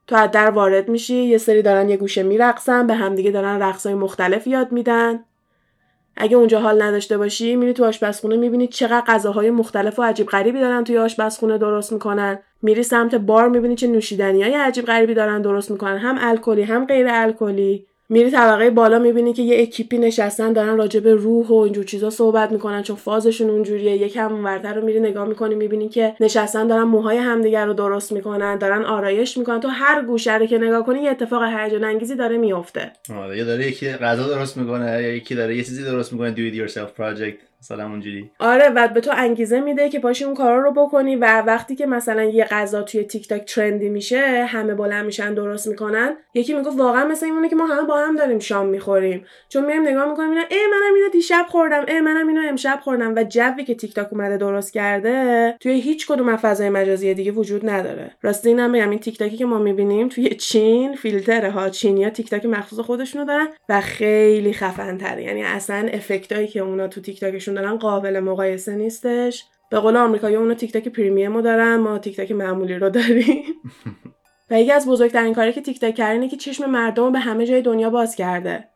تو از در وارد میشی یه سری دارن یه گوشه میرقصن به همدیگه دارن رقصای مختلف یاد میدن. اگه اونجا حال نداشته باشی میری تو آشپزخونه می‌بینی چقدر غذاهای مختلف و عجیب غریبی دارن توی آشپزخونه درست می‌کنن. میری سمت بار می‌بینی چه نوشیدنی های عجیب غریبی دارن درست می‌کنن. هم الکلی هم غیر الکلی. میری طبقه بالا می‌بینی که یه اکیپی نشستن دارن راجع به روح و اینجور چیزا صحبت می‌کنن چون فازشون اونجوریه. یکم اونورتر رو میری نگاه می‌کنی می‌بینی که نشستن دارن موهای همدیگر رو درست می‌کنن دارن آرایش می‌کنن. تو هر گوشه رو که نگاه کنی یه اتفاق هیجان انگیزی داره میفته آره یه داره یکی غذا درست می‌کنه یا یکی داره یه چیزی درست می‌کنه. Do it yourself project. مثلا اونجوری. آره و به تو انگیزه میده که پاشی اون کارا رو بکنی و وقتی که مثلا یه غذا توی تیک تاک trend ی میشه همه بلند میشن درست می‌کنن یکی میگه واقعا مثل این که ما همه با هم داریم شام می‌خوریم. چون میایم نگاه می‌کنیم اینا ای منم اینو دیشب خوردم ای منم اینو امشب خوردم و جوی که تیک تاک اومده درست کرده توی هیچ کدوم از فضای مجازی دیگه وجود نداره. راستی اینم بگم این تیک تاکی که ما می‌بینیم توی چین فیلتره ها. چینیا تیک تاک مخصوص خودشونو دارن و خیلی خفن تره یعنی اصلا effect ایی که اونا تو تیک تاکشون دارن قابل مقایسه نیستش. به قول آمریکایی اونا تیک تاک premium دارن ما تیک تاک معمولی رو داریم. [laughs] و یکی از بزرگترین کاری که تیک تاک کرده اینه که چشم مردم رو به همه جای دنیا باز کرده.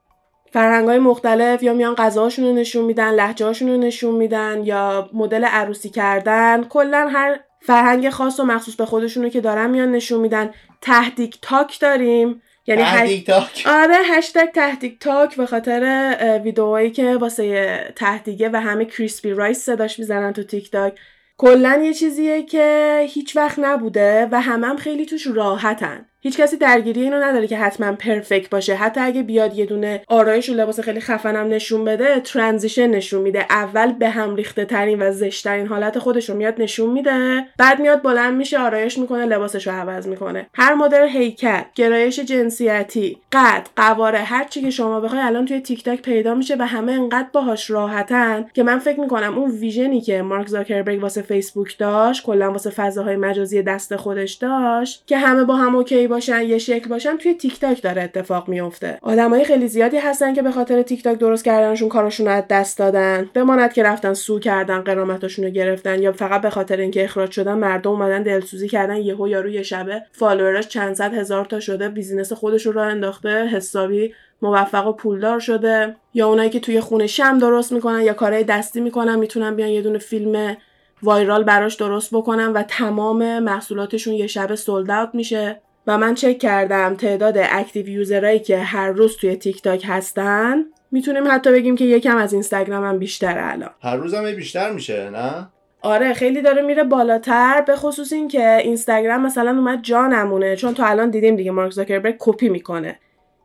فرهنگ های مختلف یا میان غذاشون رو نشون میدن لهجه رو نشون میدن یا مدل عروسی کردن کلا هر فرهنگ خاص و مخصوص به خودشونو که دارن میان نشون میدن. ته‌دیگ تاک داریم. یعنی ته‌دیگ تاک. [laughs] آره hashtag ته‌دیگ تاک به خاطر ویدئوهایی که واسه تهدیگه و همه crispy rice صداش می‌زنن تو تیک تاک. کلا یه چیزیه که هیچ وقت نبوده و همم هم خیلی توش راحتن. هیچ کسی درگیری اینو نداره که حتما perfect باشه. حتی اگه بیاد یه دونه آرایش و لباس خیلی خفنم نشون بده transition نشون میده. اول به هم ریخته ترین و زشترین حالت خودش رو میاد نشون میده. بعد میاد بلند میشه آرایش می‌کنه لباسش رو عوض می‌کنه. هر مدل هیکل گرایش جنسیتی قد قواره هر چی که شما بخوای الان توی تیک تاک پیدا میشه و همه انقدر باهاش راحتن که من فکر می‌کنم اون vision ی که مارک زاکربرگ واسه فیسبوک داشت کلا واسه فضاهای مجازی دست خودش داشت که همه با هم okay باشن یه شکل باشن توی تیک تاک داره اتفاق میفته آدمای خیلی زیادی هستن که به خاطر تیک تاک درست کردنشون کاراشون از دست دادن. بماند که رفتن sue کردن غرامتاشون رو گرفتن یا فقط به خاطر اینکه اخراج شدن مردم اومدن دلسوزی کردن یهو یارو یه شبه follower ش چند صد هزار تا شده business خودش رو انداخته حسابی موفق و پولدار شده. یا اونایی که توی خونه شمع درست می‌کنن یا کارهای دستی می‌کنن می‌تونن بیان یه دونه فیلم viral براش درست بکنن و تمام محصولاتشون یه شب sold میشه. و من چک کردم تعداد active user ایی که هر روز توی تیک تاک هستن. می‌تونیم حتی بگیم که یکم از اینستاگرام هم بیشتر الان. هر روز هم بیشتر میشه نه؟ آره خیلی داره میره بالاتر به خصوص اینکه اینستاگرام مثلا اومد جا نمونه چون تا الان دیدیم دیگه مارک زاکربرگ کپی می‌کنه.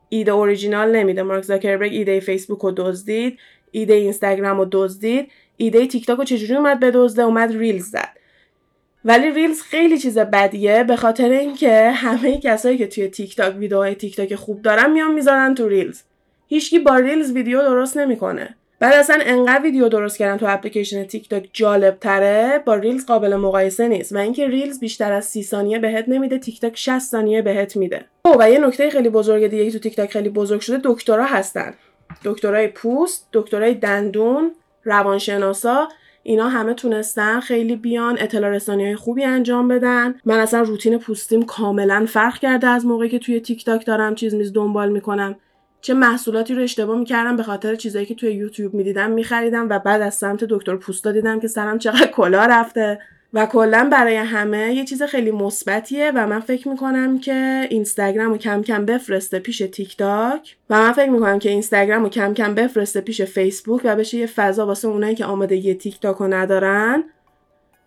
ایده اوریجینال نمیده مارک زاکربرگ ایده فیسبوک رو دزدید ایده اینستاگرام رو دزدید ایده تیک تاک رو چجوری اومد بدزده؟ اومد Reels زد. ولی Reels خیلی چیز بدیه به خاطر اینکه همه کسایی که توی تیک تاک ویدیوهای تیک تاک خوب دارن میان می‌ذارن تو Reels. هیچکی با Reels ویدیو درست نمی‌کنه. بعد اصلا انقدر ویدیو درست کردن تو اپلیکیشن تیک تاک جالب تره با Reels قابل مقایسه نیست و اینکه Reels بیشتر از 30 ثانیه بهت نمیده تیک تاک 60 ثانیه بهت میده. اوه و یه نکته خیلی بزرگ دیگه که تو تیک تاک خیلی بزرگ شده دکترا هستن. دکترای پوست دکترای دندون روانشناسا اینا همه تونستن خیلی بیان اطلاع رسانی های خوبی انجام بدن. من اصلا روتین پوستیم کاملا فرق کرده از موقعی که توی تیک تاک دارم چیز میز دنبال می‌کنم. چه محصولاتی رو اشتباه می‌کردم به خاطر چیزایی که توی یوتیوب می‌دیدم میخریدم و بعد از سمت دکتر پوستا دیدم که سرم چقدر کلاه رفته. و کلا برای همه یه چیز خیلی مثبتیه و من فکر می‌کنم که اینستاگرام رو کم کم بفرسته پیش تیک تاک و من فکر می‌کنم که اینستاگرام رو کم کم بفرسته پیش فیسبوک و بشه یه فضا واسه اونایی که آمادگی تیک تاک رو ندارن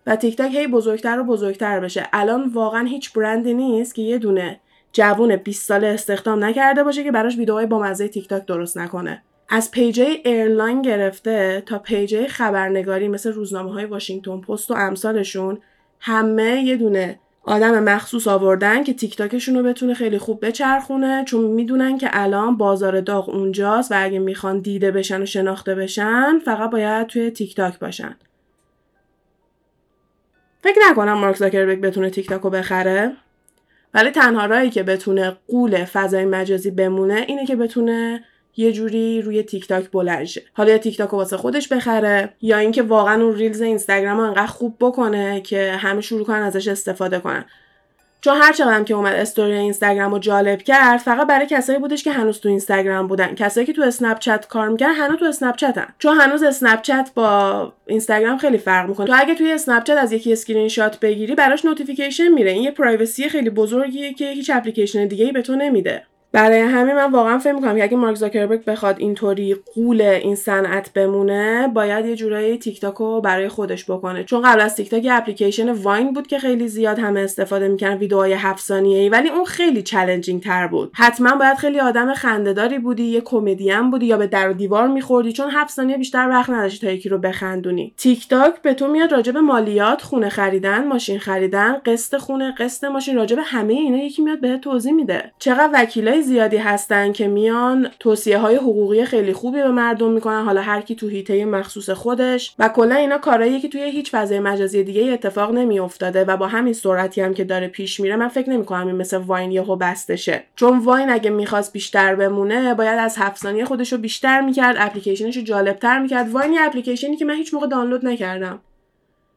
و تیک تاک هی بزرگتر و بزرگتر بشه. الان واقعا هیچ برندی نیست که یه دونه جوون 20 ساله استخدام نکرده باشه که براش ویدیوهای با مزه تیک تاک درست نکنه. از page airline گرفته تا page خبرنگاری مثل روزنامه های واشنگتن پست و امثالشون همه یه دونه آدم مخصوص آوردن که تیک تاکشون رو بتونه خیلی خوب بچرخونه چون می‌دونن که الان بازار داغ اونجاست و اگه می‌خوان دیده بشن و شناخته بشن فقط باید توی تیک تاک باشن. فکر نکنم مارک زاکربرگ بتونه تیک تاک رو بخره. ولی تنها راهی که بتونه غول فضای مجازی بمونه اینه که بتونه یه جوری روی تیک تاک بلند حالا یا تیک تاک واسه خودش بخره یا اینکه واقعا اون Reels اینستاگرام انقدر خوب بکنه که همه شروع کنن ازش استفاده کنن. چون هر چقدر که اومد استوری اینستاگرام رو جالب کرد فقط برای کسایی بودش که هنوز تو اینستاگرام بودن. کسایی که تو اسنپ چت کار می‌کنن هنوز تو اسنپ چتن چون هنوز اسنپ چت با اینستاگرام خیلی فرق می‌کنه. تو اگه توی اسنپ چت از یکی اسکرین شات بگیری براش notification میره. این یه privacy ی خیلی بزرگیه که هیچ اپلیکیشن دیگه ای به تو نمیده. برای همین من واقعا فکر می‌کنم که اگه مارک زاکربرگ بخواد اینطوری غول این صنعت بمونه باید یه جورایی تیک تاک رو برای خودش بکنه. چون قبل از تیک تاک اپلیکیشن واین بود که خیلی زیاد همه استفاده می‌کنن ویدئوهای 7 ثانیه‌ای ولی اون خیلی challenging تر بود. حتما باید خیلی آدم خندهداری بودی یه کمدین بودی یا به در و دیوار میخوردی چون 7 ثانیه بیشتر وقت نداشتی تا یکی رو بخندونی. تیک تاک به تو میاد راجع به مالیات خونه خریدن ماشین خریدن قسط خونه قسط ماشین راجع به همه اینا یکی میاد بهت توضیح میده. چقدر وکیلای زیادی هستن که میان توصیه های حقوقی خیلی خوبی به مردم می‌کنن. حالا هر کی تو حیطه مخصوص خودش. و کلا اینا کارهایی که توی هیچ فضای مجازی دیگه اتفاق نمیافتاده و با همین سرعتی هم که داره پیش میره من فکر نمی‌کنم این مثل واین یهو بسته شه چون واین اگه می‌خواست بیشتر بمونه باید از هفت ثانیه خودش رو بیشتر می‌کرد اپلیکیشنش رو جالبتر می‌کرد. واین اپلیکیشنی که من هیچ موقع دانلود نکردم.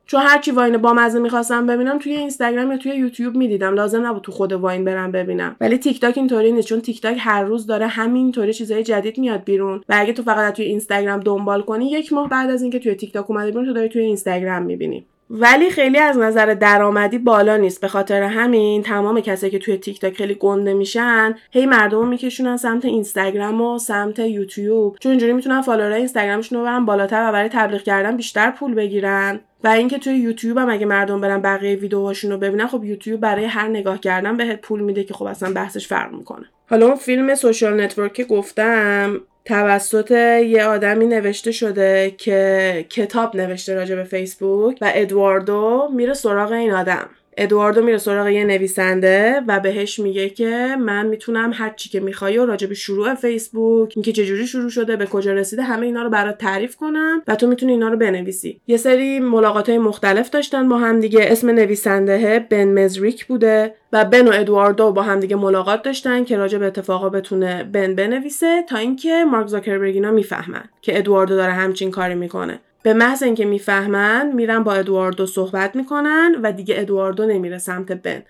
چون هرچی واین با مزه می‌خواستم ببینم توی اینستاگرام یا توی یوتیوب می‌دیدم. لازم نبود تو خود واین برم ببینم. ولی تیک تاک اینطوری نیست چون تیک تاک هر روز داره همینطوری چیزای جدید میاد بیرون. و اگه تو فقط توی اینستاگرام دنبال کنی یک ماه بعد از اینکه توی تیک تاک اومده بیرون تو داری توی اینستاگرام می‌بینی. ولی خیلی از نظر درآمدی بالا نیست. به خاطر همین تمام کسایی که توی تیک تاک خیلی گنده میشن هی مردم رو میکشونن سمت اینستاگرام و سمت یوتیوب. چون اینجوری می‌تونن follower ای اینستاگرامشون رو برن بالاتر و برای تبلیغ کردن بیشتر پول بگیرن. و اینکه توی یوتیوب هم اگه مردم برن بقیه ویدیوهاشون رو ببینن خب یوتیوب برای هر نگاه کردن بهت پول میده که خب اصلا بحثش فرق می‌کنه. حالا اون فیلم Social Network که گفتم توسط یه آدمی نوشته شده که کتاب نوشته راجع به فیسبوک و ادواردو میره سراغ این آدم. ادواردو میره سراغ یه نویسنده و بهش میگه که من می‌تونم هر چی که می‌خوای و راجع به شروع فیسبوک اینکه چجوری شروع شده به کجا رسیده همه اینا رو برات تعریف کنم و تو می‌تونی اینا رو بنویسی. یه سری ملاقات های مختلف داشتن با هم دیگه. اسم نویسنده بن مزریک بوده و بن و ادواردو با هم دیگه ملاقات داشتن که راجع به اتفاقا بتونه بن بنویسه تا اینکه مارک زاکربرگ اینا می‌فهمن که ادواردو داره همچین کاری می‌کنه. به محض اینکه می‌فهمن میرن با ادواردو صحبت می‌کنن و دیگه ادواردو نمیره سمت بن.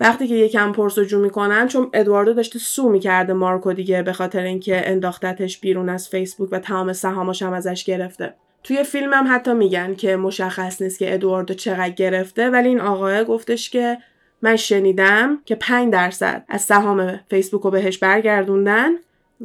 وقتی که یکم پرسجو می‌کنن چون ادواردو داشته سو می‌کرده مارکو دیگه به خاطر اینکه انداختتش بیرون از فیسبوک و تمام سهامش هم ازش گرفته. توی فیلم هم حتی میگن که مشخص نیست که ادواردو چقدر گرفته ولی این آقای گفتش که من شنیدم که 5 درصد از سهام فیسبوک رو بهش برگردوندن.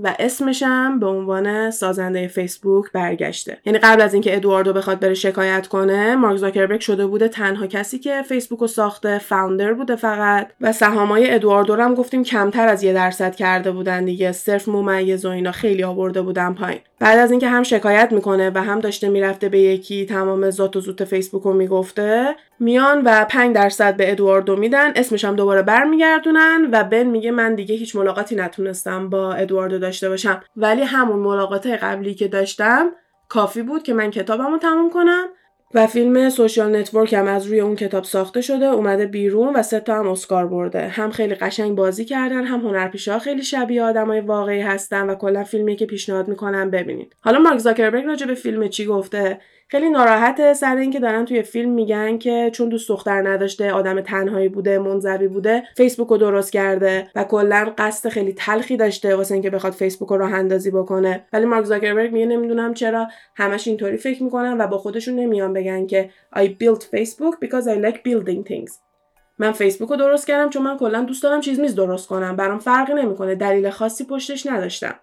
و اسمشم به عنوان سازنده فیسبوک برگشته. یعنی قبل از اینکه ادواردو بخواد بره شکایت کنه مارک زاکربرگ شده بوده تنها کسی که فیسبوک رو ساخته فاوندر بوده فقط. و سهامای ادواردو رو هم گفتیم کمتر از یه درصد کرده بودن دیگه. صرف ممیز و اینا خیلی آورده بودن پایین. بعد از اینکه هم شکایت می‌کنه و هم داشته می‌رفته به یکی تمام ذات و زوت فیسبوک رو می‌گفته میان و 5 درصد به ادواردو میدن اسمش هم دوباره برمیگردونن و بن میگه من دیگه هیچ ملاقاتی نتونستم با ادواردو داشته باشم. ولی همون ملاقات قبلی که داشتم کافی بود که من کتابم رو تموم کنم و فیلم Social Network هم از روی اون کتاب ساخته شده اومده بیرون و سه تا هم اسکار برده. هم خیلی قشنگ بازی کردن هم هنرپیشه خیلی شبیه آدمای واقعی هستن و کلا فیلمی که پیشنهاد می‌کنم ببینید. حالا مارک زاکربرگ راجع به فیلم چی گفته؟ خیلی ناراحته سر اینکه دارن توی فیلم میگن که چون دوست دختر نداشته آدم تنهایی بوده منزوی بوده فیسبوک رو درست کرده و کلا قصد خیلی تلخی داشته واسه اینکه بخواد فیسبوک رو راه اندازی بکنه. ولی مارک زاکربرگ میگه نمی‌دونم چرا همش اینطوری فکر می‌کنن و با خودشون نمیان بگن که I built Facebook because I like building things. من فیسبوک رو درست کردم چون من کلا دوست دارم چیز میز درست کنم. برام فرقی نمی‌کنه. دلیل خاصی پشتش نداشتم.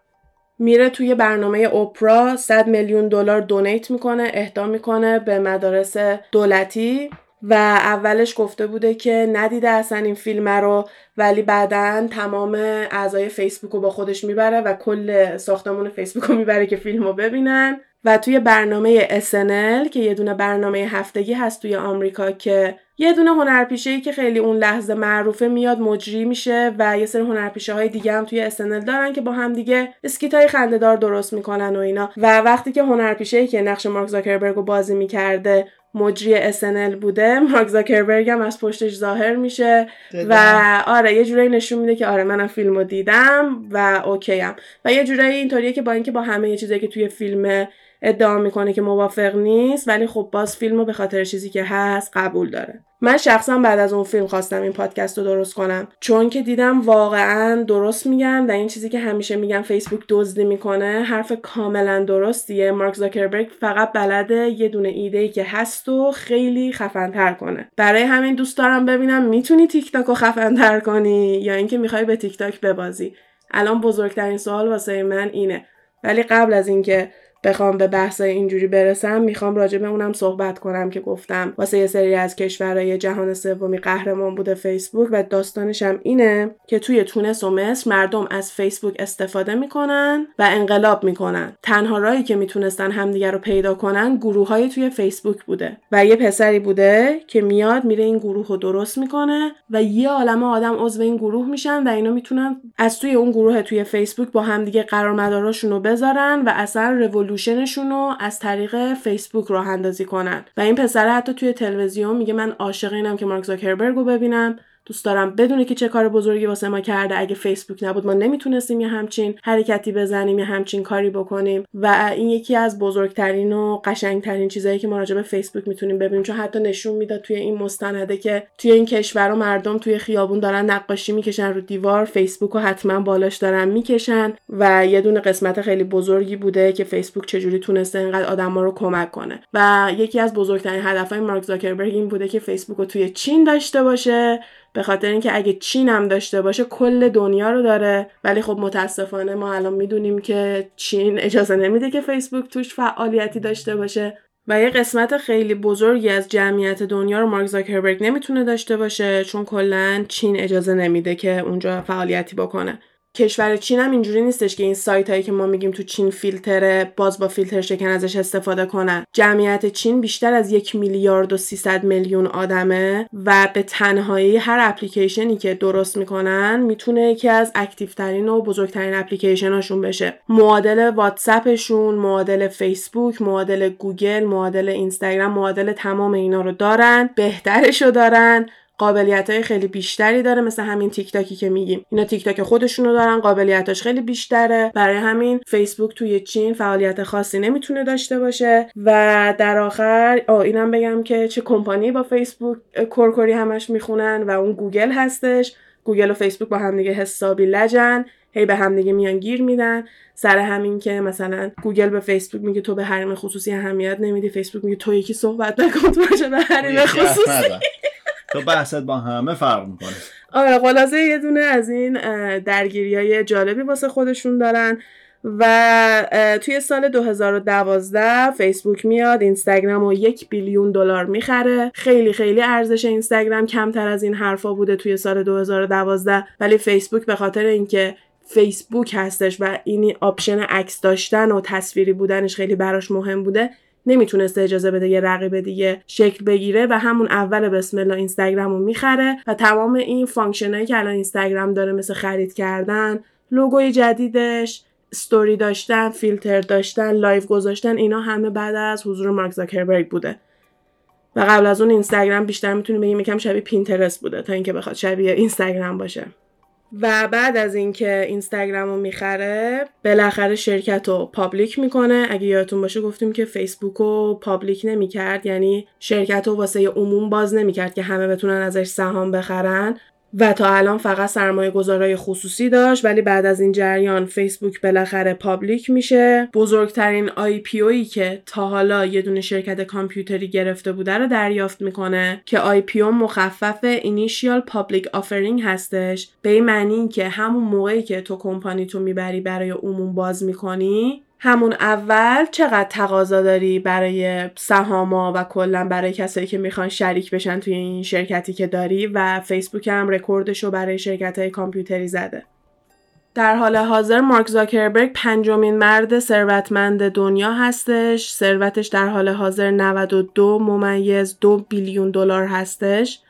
میره توی برنامه اوپرا 100 میلیون دلار دونیت می‌کنه اهدا می‌کنه به مدارس دولتی و اولش گفته بوده که ندیده اصلا این فیلم رو ولی بعدا تمام اعضای فیسبوک رو با خودش می‌بره و کل ساختمون فیسبوک رو می‌بره که فیلم رو ببینن. و توی برنامه SNL که یه دونه برنامه هفتگی هست توی آمریکا که یه دونه هنرپیشه ای که خیلی اون لحظه معروفه میاد مجری میشه و یه سری هنرپیشه های دیگه هم توی SNL دارن که با هم دیگه skit های خندهدار درست می‌کنن و اینا و وقتی که هنرپیشه ای که نقش مارک زاکربرگ رو بازی می‌کرده مجری SNL بوده [laughs] مارک زاکربرگ هم از پشتش ظاهر میشه و آره یه جورایی نشون میده که آره منم فیلم رو دیدم و okay ام. و یه جورایی اینطوریه که با اینکه با همه چیزایی که توی فیلم ادعا می‌کنه که موافق نیست ولی خب باز فیلم رو به خاطر چیزی که هست قبول داره. من شخصا بعد از اون فیلم خواستم این پادکست رو درست کنم چون که دیدم واقعا درست میگن و این چیزی که همیشه میگن فیسبوک دزدی می‌کنه حرف کاملا درستیه. مارک زاکربرگ فقط بلده یه دونه ایده ای که هست و خیلی خفنتر کنه. برای همین دوست دارم ببینم می‌تونی تیک تاک رو خفنتر کنی یا اینکه می‌خوای به تیک تاک ببازی. الان بزرگترین سوال واسه من اینه. ولی قبل از اینکه بخوام به بحث اینجوری برسم می‌خوام راجع به اونم صحبت کنم که گفتم واسه یه سری از کشورهای جهان سومی قهرمان بوده فیسبوک و داستانش هم اینه که توی تونس و مصر مردم از فیسبوک استفاده می‌کنن و انقلاب می‌کنن. تنها راهی که می‌تونستن همدیگه رو پیدا کنن گروه های توی فیسبوک بوده و یه پسری بوده که میاد میره این گروه رو درست می‌کنه و یه عالم آدم عضو این گروه میشن و اینا می‌تونن از توی اون گروه توی فیسبوک با همدیگه قرارمداراشون رو بذارن و اصلا رولوشنشون رو از طریق فیسبوک راه اندازی کنن. و این پسر حتی توی تلویزیون میگه من عاشق اینم که مارک زاکربرگ رو ببینم. دوست دارم بدونه که چه کار بزرگی واسه ما کرده. اگه فیسبوک نبود ما نمی‌تونستیم یه همچین حرکتی بزنیم یه همچین کاری بکنیم. و این یکی از بزرگترین و قشنگترین چیزایی که ما راجع به فیسبوک می‌تونیم ببینیم چون حتی نشون می‌داد توی این مستنده که توی این کشور و مردم توی خیابون دارن نقاشی می‌کشن رو دیوار فیسبوک رو حتما بالاش دارن می‌کشن. و یه دونه قسمت خیلی بزرگی بوده که فیسبوک چجوری تونسته اینقدر آدما رو کمک کنه. و یکی از بزرگترین هدفهای مارک زاکربرگ این بوده که فیسبوک رو توی چین داشته باشه. به خاطر اینکه اگه چین هم داشته باشه کل دنیا رو داره. ولی خب متاسفانه ما الان می‌دونیم که چین اجازه نمیده که فیسبوک توش فعالیتی داشته باشه و یه قسمت خیلی بزرگی از جمعیت دنیا رو مارک زاکربرگ نمی‌تونه داشته باشه چون کلا چین اجازه نمیده که اونجا فعالیتی بکنه. کشور چین هم اینجوری نیستش که این سایت هایی که ما میگیم تو چین فیلتره باز با فیلتر شکن ازش استفاده کنن. جمعیت چین بیشتر از یک میلیارد و 300 میلیون آدمه و به تنهایی هر اپلیکیشنی که درست می‌کنن می‌تونه یکی از active ترین و بزرگترین اپلیکیشن هاشون بشه. معادل واتساپشون معادل فیسبوک معادل گوگل معادل اینستاگرام معادل تمام اینا رو دارن بهترش رو دارن قابلیت های خیلی بیشتری داره مثل همین تیک تاکی که میگیم. اینا تیک تاک خودشونو دارن قابلیتاش خیلی بیشتره. برای همین فیسبوک توی چین فعالیت خاصی نمی‌تونه داشته باشه. و در آخر آ اینم بگم که چه کمپانی با فیسبوک کرکری همش می‌خونن و اون گوگل هستش. گوگل و فیسبوک با هم دیگه حسابی لجن. هی به هم دیگه میان گیر میدن. سر همین که مثلا گوگل به فیسبوک میگه تو به حریم خصوصی اهمیت نمیدی. فیسبوک میگه تو یکی صحبت نکن تو به حریم خصوصی. تو بحثت با همه فرق می‌کنه. آره خلاصه یه دونه از این درگیری های جالبی واسه خودشون دارن و توی سال 2012 فیسبوک میاد اینستاگرام رو یک billion دلار می‌خره. خیلی خیلی ارزش اینستاگرام کمتر از این حرفا بوده توی سال 2012 ولی فیسبوک به خاطر اینکه فیسبوک هستش و این option عکس داشتن و تصویری بودنش خیلی براش مهم بوده نمی‌تونسته اجازه بده یه رقیب دیگه شکل بگیره و همون اول بسم الله اینستاگرام رو می‌خره و تمام این function ایی که الان اینستاگرام داره مثل خرید کردن لوگوی جدیدش استوری داشتن فیلتر داشتن live گذاشتن اینا همه بعد از حضور مارک زاکربرگ بوده. و قبل از اون اینستاگرام بیشتر می‌تونیم بگیم یکم شبیه پینترست بوده تا اینکه بخواد شبیه اینستاگرام باشه. و بعد از اینکه اینستاگرام رو می‌خره بالاخره شرکت رو public می‌کنه. اگه یادتون باشه گفتیم که فیسبوک رو public نمی‌کرد یعنی شرکت رو واسه عموم باز نمی‌کرد که همه بتونن ازش سهام بخرن. و تا الان فقط سرمایه گذارای خصوصی داشت ولی بعد از این جریان فیسبوک بالاخره public میشه. بزرگترین IPO که تا حالا یه دونه شرکت کامپیوتری گرفته بوده رو دریافت می‌کنه که IPO مخفف Initial Public Offering هستش. به این معنی که همون موقعی که تو کمپانی تو می‌بری برای عموم باز می‌کنی همون اول چقدر تقاضا داری برای سهاما و کلا برای کسایی که می‌خوان شریک بشن توی این شرکتی که داری و فیسبوک هم رکوردش رو برای شرکت های کامپیوتری زده. در حال حاضر مارک زاکربرگ پنجمین مرد ثروتمند دنیا هستش. ثروتش در حال حاضر 92 ممیز دو بیلیون دلار هستش.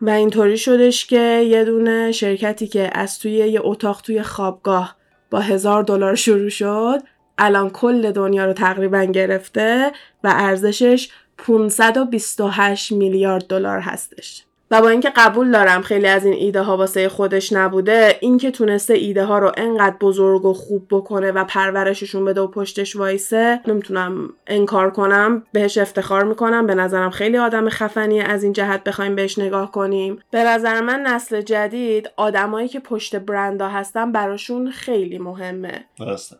و اینطوری شدش که یه دونه شرکتی که از توی یه اتاق توی خوابگاه با هزار دلار شروع شد الان کل دنیا رو تقریبا گرفته و ارزشش 528 میلیارد دلار هستش. و با اینکه قبول دارم خیلی از این ایده ها واسه خودش نبوده اینکه تونسته ایده ها رو انقدر بزرگ و خوب بکنه و پرورششون بده و پشتش وایسه نمی‌تونم انکار کنم. بهش افتخار می‌کنم. به نظرم خیلی آدم خفنی از این جهت بخوایم بهش نگاه کنیم. به نظر من نسل جدید آدمایی که پشت برندا هستن براشون خیلی مهمه. درسته.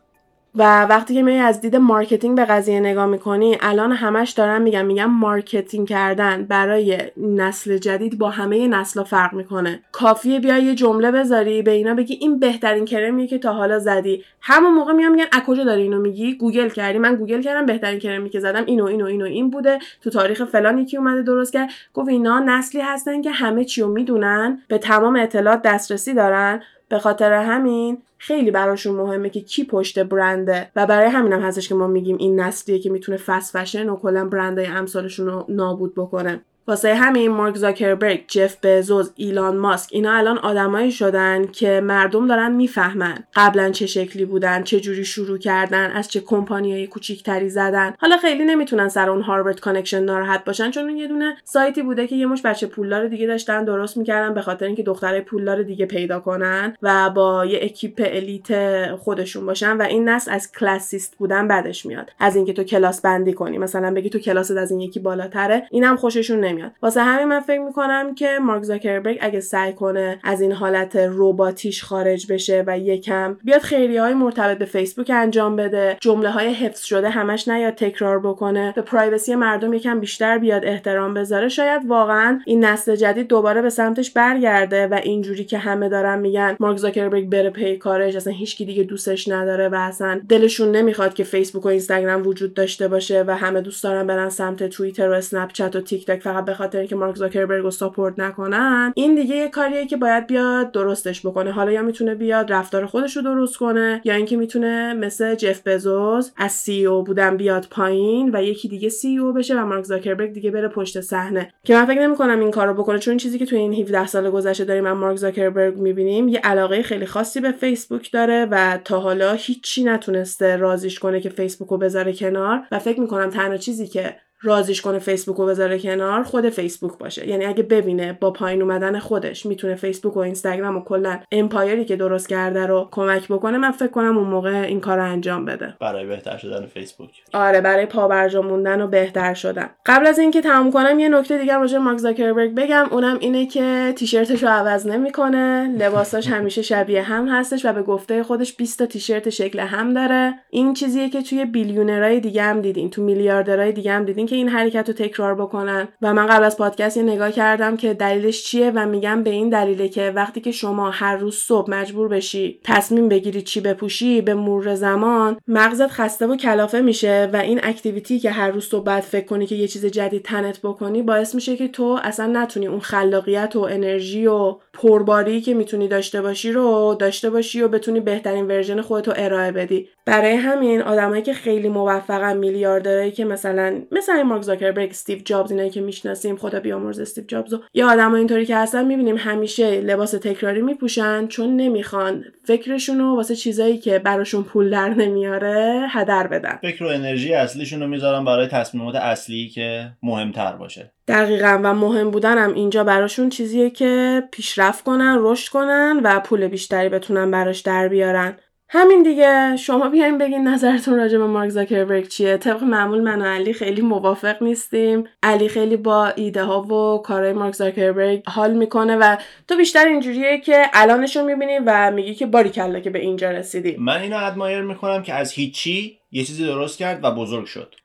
و وقتی که میای از دید marketing به قضیه نگاه می‌کنی الان همش دارن میگن میگن marketing کردن برای نسل جدید با همه نسل فرق می‌کنه. کافیه بیا یه جمله بذاری به اینا بگی این بهترین کرمیه که تا حالا زدی. همون موقع میام میگن از کجا داری اینو میگی؟ گوگل کردی. من گوگل کردم بهترین کرمی که زدم اینو اینو اینو این بوده. تو تاریخ فلان یکی اومده درست کرد. گفت اینا نسلی هستن که همه چی رو می‌دونن به تمام اطلاعات دسترسی دارن. به خاطر همین خیلی براشون مهمه که کی پشت برنده. و برای همین هم هستش که ما میگیم این نسلیه که می‌تونه fast fashion و کلا برندهای امثالشون رو نابود بکنه. واسه همین مارک زاکربرگ، جف بزوز، ایلان ماسک اینا الان آدمایی شدن که مردم دارن می‌فهمن قبلا چه شکلی بودن، چه جوری شروع کردن، از چه کمپانیای کوچیکتری زدن. حالا خیلی نمی‌تونن سر اون Harvard Connection ناراحت باشن چون اون یه دونه سایتی بوده که یه مشت بچه پولدار دیگه داشتن درست می‌کردن به خاطر اینکه دخترای پولدار دیگه پیدا کنن و با یه اکیپ elite خودشون باشن و این نسل از classist بودن بعدش میاد. از اینکه تو کلاس بندی کنی مثلا بگی تو کلاست از این یکی بالاتره اینم خوششون نمیاد. واسه همین من فکر می‌کنم که مارک زاکربرگ اگه سعی کنه از این حالت رباتیش خارج بشه و یکم بیاد خیریه های مرتبط به فیسبوک انجام بده جمله های حفظ شده همش نیاد تکرار بکنه به privacy مردم یکم بیشتر بیاد احترام بذاره شاید واقعا این نسل جدید دوباره به سمتش برگرده و اینجوری که همه دارن میگن مارک زاکربرگ بره پی کارش اصلا هیچکی دیگه دوستش نداره و اصلا دلشون نمی‌خواد که فیسبوک و اینستاگرام وجود داشته باشه و همه دوست دارن برن سمت توییتر و اسنپ چت و تیک تاک فقط خاطر اینکه مارک زاکربرگ رو support نکنن این دیگه یه کاریه که باید بیاد درستش بکنه. حالا یا می‌تونه بیاد رفتار خودش رو درست کنه یا اینکه می‌تونه مثل جف بزوز از سی او بودن بیاد پایین و یکی دیگه سی او بشه و مارک زاکربرگ دیگه بره پشت صحنه. که من فکر نمی‌کنم این کارو بکنه چون چیزی که تو این 17 سال گذشته داریم من مارک زاکربرگ می‌بینیم یه علاقه خیلی خاصی به فیسبوک داره و تا حالا هیچی نتونسته رازیش کنه که فیسبوک رو بذاره کنار. و فکر می‌کنم تنها چیزی که رازیش کنه فیسبوک رو بذاره کنار خود فیسبوک باشه. یعنی اگه ببینه با پایین اومدن خودش می‌تونه فیسبوک و اینستاگرام و کلا امپایری که درست کرده رو کمک بکنه من فکر کنم اون موقع این کار رو انجام بده. برای بهتر شدن فیسبوک. آره برای پابرجا موندن و بهتر شدن. قبل از اینکه تموم کنم یه نکته دیگه راجع مارک زاکربرگ بگم. اونم اینه که تیشرتش رو عوض نمی‌کنه. لباساش همیشه شبیه هم هستش و به گفته خودش 20 تا تیشرت شکل هم داره. این چیزیه که توی بیلیونرای دیگه هم دیدین تو میلیاردرای دیگه هم دیدین که این حرکت رو تکرار بکنن. و من قبل از پادکست یه نگاه کردم که دلیلش چیه و میگم به این دلیله که وقتی که شما هر روز صبح مجبور بشی تصمیم بگیری چی بپوشی به مرور زمان مغزت خسته و کلافه میشه و این activity که هر روز صبح بعد فکر کنی که یه چیز جدید تنت بکنی باعث میشه که تو اصلا نتونی اون خلاقیت و انرژی و پرباری که می‌تونی داشته باشی رو داشته باشی و بتونی بهترین version خودتو ارائه بدی. برای همین آدمایی که خیلی موفقن میلیاردرایی که مثلا مثلا مارک زاکربرگ استیو جابز اینایی که می‌شناسیم خدا بیامرز استیو جابز و یا آدمای اینطوری که هستن می‌بینیم همیشه لباس تکراری میپوشن چون نمی‌خوان فکرشون رو واسه چیزایی که براشون پول در نمیاره هدر بدن. فکر و انرژی اصلیشون رو می‌ذارن برای تصمیمات اصلی که مهمتر باشه. دقیقا و مهم بودنم اینجا براشون چیزیه که پیشرفت کنن رشد کنن و پول بیشتری بتونن براش در بیارن. همین دیگه. شما بیاین بگین نظرتون راجع به مارک زاکربرگ چیه. طبق معمول من و علی خیلی موافق نیستیم. علی خیلی با ایده ها و کارهای مارک زاکربرگ حال می‌کنه و تو بیشتر اینجوریه که الانشو می‌بینی و میگی که باری کلا که به اینجا رسیدی من اینو admire می‌کنم که از هیچی یه چیزی درست کرد و بزرگ شد.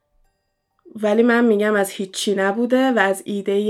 ولی من میگم از هیچی نبوده و از ایده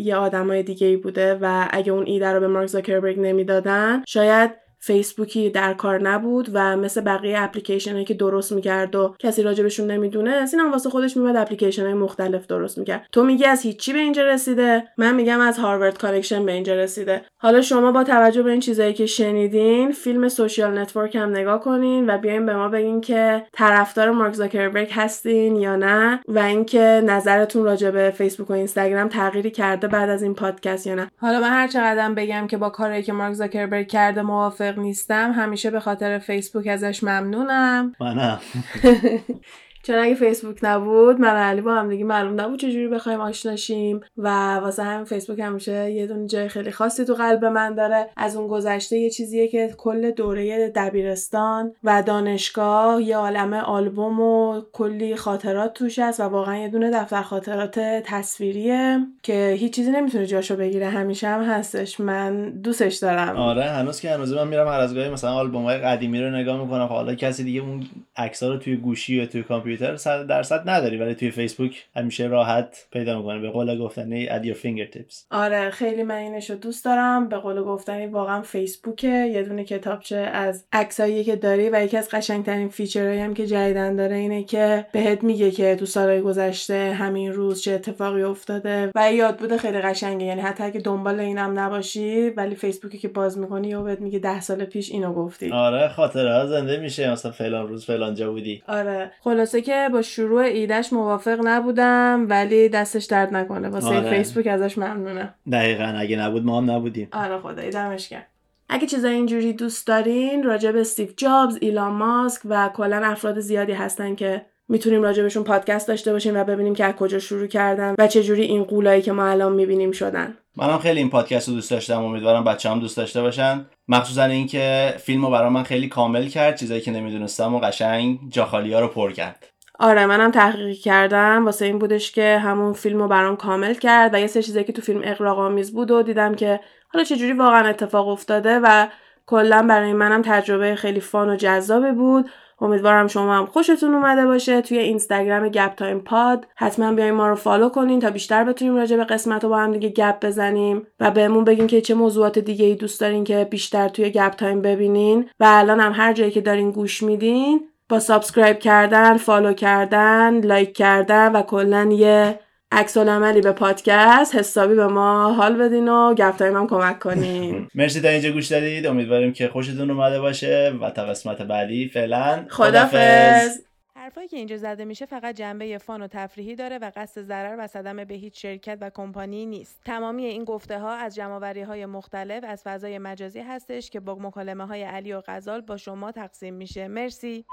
یه آدمای دیگه ای بوده و اگه اون ایده رو به مارک زاکربرگ نمی‌دادن شاید فیسبوکی در کار نبود و مثل بقیه اپلیکیشن که درست می‌کرد و کسی راجبشون نمی‌دونه از این هم واسه خودش میومد اپلیکیشن های مختلف درست می‌کرد. تو میگی از هیچی به اینجا رسیده؟ من میگم از Harvard Connection به اینجا رسیده. حالا شما با توجه به این چیزایی که شنیدین فیلم Social Network هم نگاه کنین و بیاین به ما بگین که طرفدار مارک زاکربرگ هستین یا نه و اینکه نظرتون راجع به فیسبوک و اینستاگرام تغییری کرده بعد از این پادکست یا نه. حالا من هر چقدر بگم که با کاری که مارک زاکربرگ کرده موافق نیستم. همیشه به خاطر فیسبوک ازش ممنونم. منم. [laughs] چون اگه فیسبوک نبود من علی با هم دیگه معلوم نبود چجوری بخوایم آشناشیم و واسه همین فیسبوک همیشه یه دونه جای خیلی خاصی تو قلب من داره. از اون گذشته یه چیزیه که کل دوره دبیرستان و دانشگاه یه عالم آلبوم و کلی خاطرات توش هست و واقعا یه دونه دفتر خاطرات تصویریه که هیچ چیزی نمی‌تونه جاشو بگیره. همیشه هم هستش. من دوستش دارم. آره هنوز که هنوز من میرم هر از گاهی مثلا آلبوم های قدیمی رو نگاه می‌کنم. حالا کسی دیگه اون عکس‌ها رو توی گوشی و توی کامپیوتر صد درصد نداری ولی توی فیسبوک همیشه راحت پیدا می‌کنه. به قول گفتنی at your fingertips. آره خیلی من اینشو دوست دارم. به قول گفتنی واقعا فیسبوکه یه دونه کتابچه از عکسایی که داری و یکی از قشنگترین feature هایی هم که جدیدن داره اینه که بهت میگه که تو سالهای گذشته همین روز چه اتفاقی افتاده و یادبوده خیلی قشنگه. یعنی حتی اگه دنبال اینم نباشی ولی فیسبوکی که باز می‌کنی یا بهت میگه ده سال پیش اینو گفتی. آره خاطره زنده میشه. مثلا فلان روز فلان جا بودی. آره خلاصه که با شروع ایدش موافق نبودم ولی دستش درد نکنه. واسه آره. فیسبوک ازش ممنونه دقیقا اگه نبود ما هم نبودیم. آره خدایی دمش گرم اگه چیزای اینجوری دوست دارین راجع به استیو جابز، ایلان ماسک و کلا افراد زیادی هستن که می‌تونیم راجبشون پادکست داشته باشیم و ببینیم که از کجا شروع کردن و چجوری این قولایی که ما الان می‌بینیم شدن. منم خیلی این پادکست رو دوست داشتم. امیدوارم بچه‌ها هم دوست داشته باشن. مخصوصا اینکه فیلم رو برای من خیلی کامل کرد. چیزایی که نمی‌دونستم و قشنگ جاخالی ها رو پر کرد. آره منم تحقیق کردم. واسه این بودش که همون فیلم رو برام کامل کرد و یه سری چیزایی که تو فیلم اغراق‌آمیز بود و دیدم که حالا چجوری واقعا اتفاق افتاده و کلا برای منم تجربه خیلی fun و جذابی بود. امیدوارم شما هم خوشتون اومده باشه. توی اینستاگرام گپ تایم پاد حتما بیاین ما رو follow کنین تا بیشتر بتونیم راجع به قسمت رو با هم دیگه گپ بزنیم و بهمون بگین که چه موضوعات دیگه ای دوست دارین که بیشتر توی گپ تایم ببینین. و الان هم هر جایی که دارین گوش میدین با subscribe کردن، follow کردن، like کردن و کلا یه عکس عملی به پادکست حسابی به ما حال بدین و گپ تایم هم کمک کنین [laughs] مرسی تا اینجا گوش دادید امیدواریم که خوشتون اومده باشه و تا قسمت بعدی فعلا خدافظ حرفایی که اینجا زده میشه فقط جنبه فان و تفریحی داره و قصد ضرر و صدمه به هیچ شرکت و کمپانی نیست. تمامی این گفته ها از جمعآوری های مختلف از فضای مجازی هستش که با مکالمه های علی و غزال با شما تقسیم میشه. مرسی.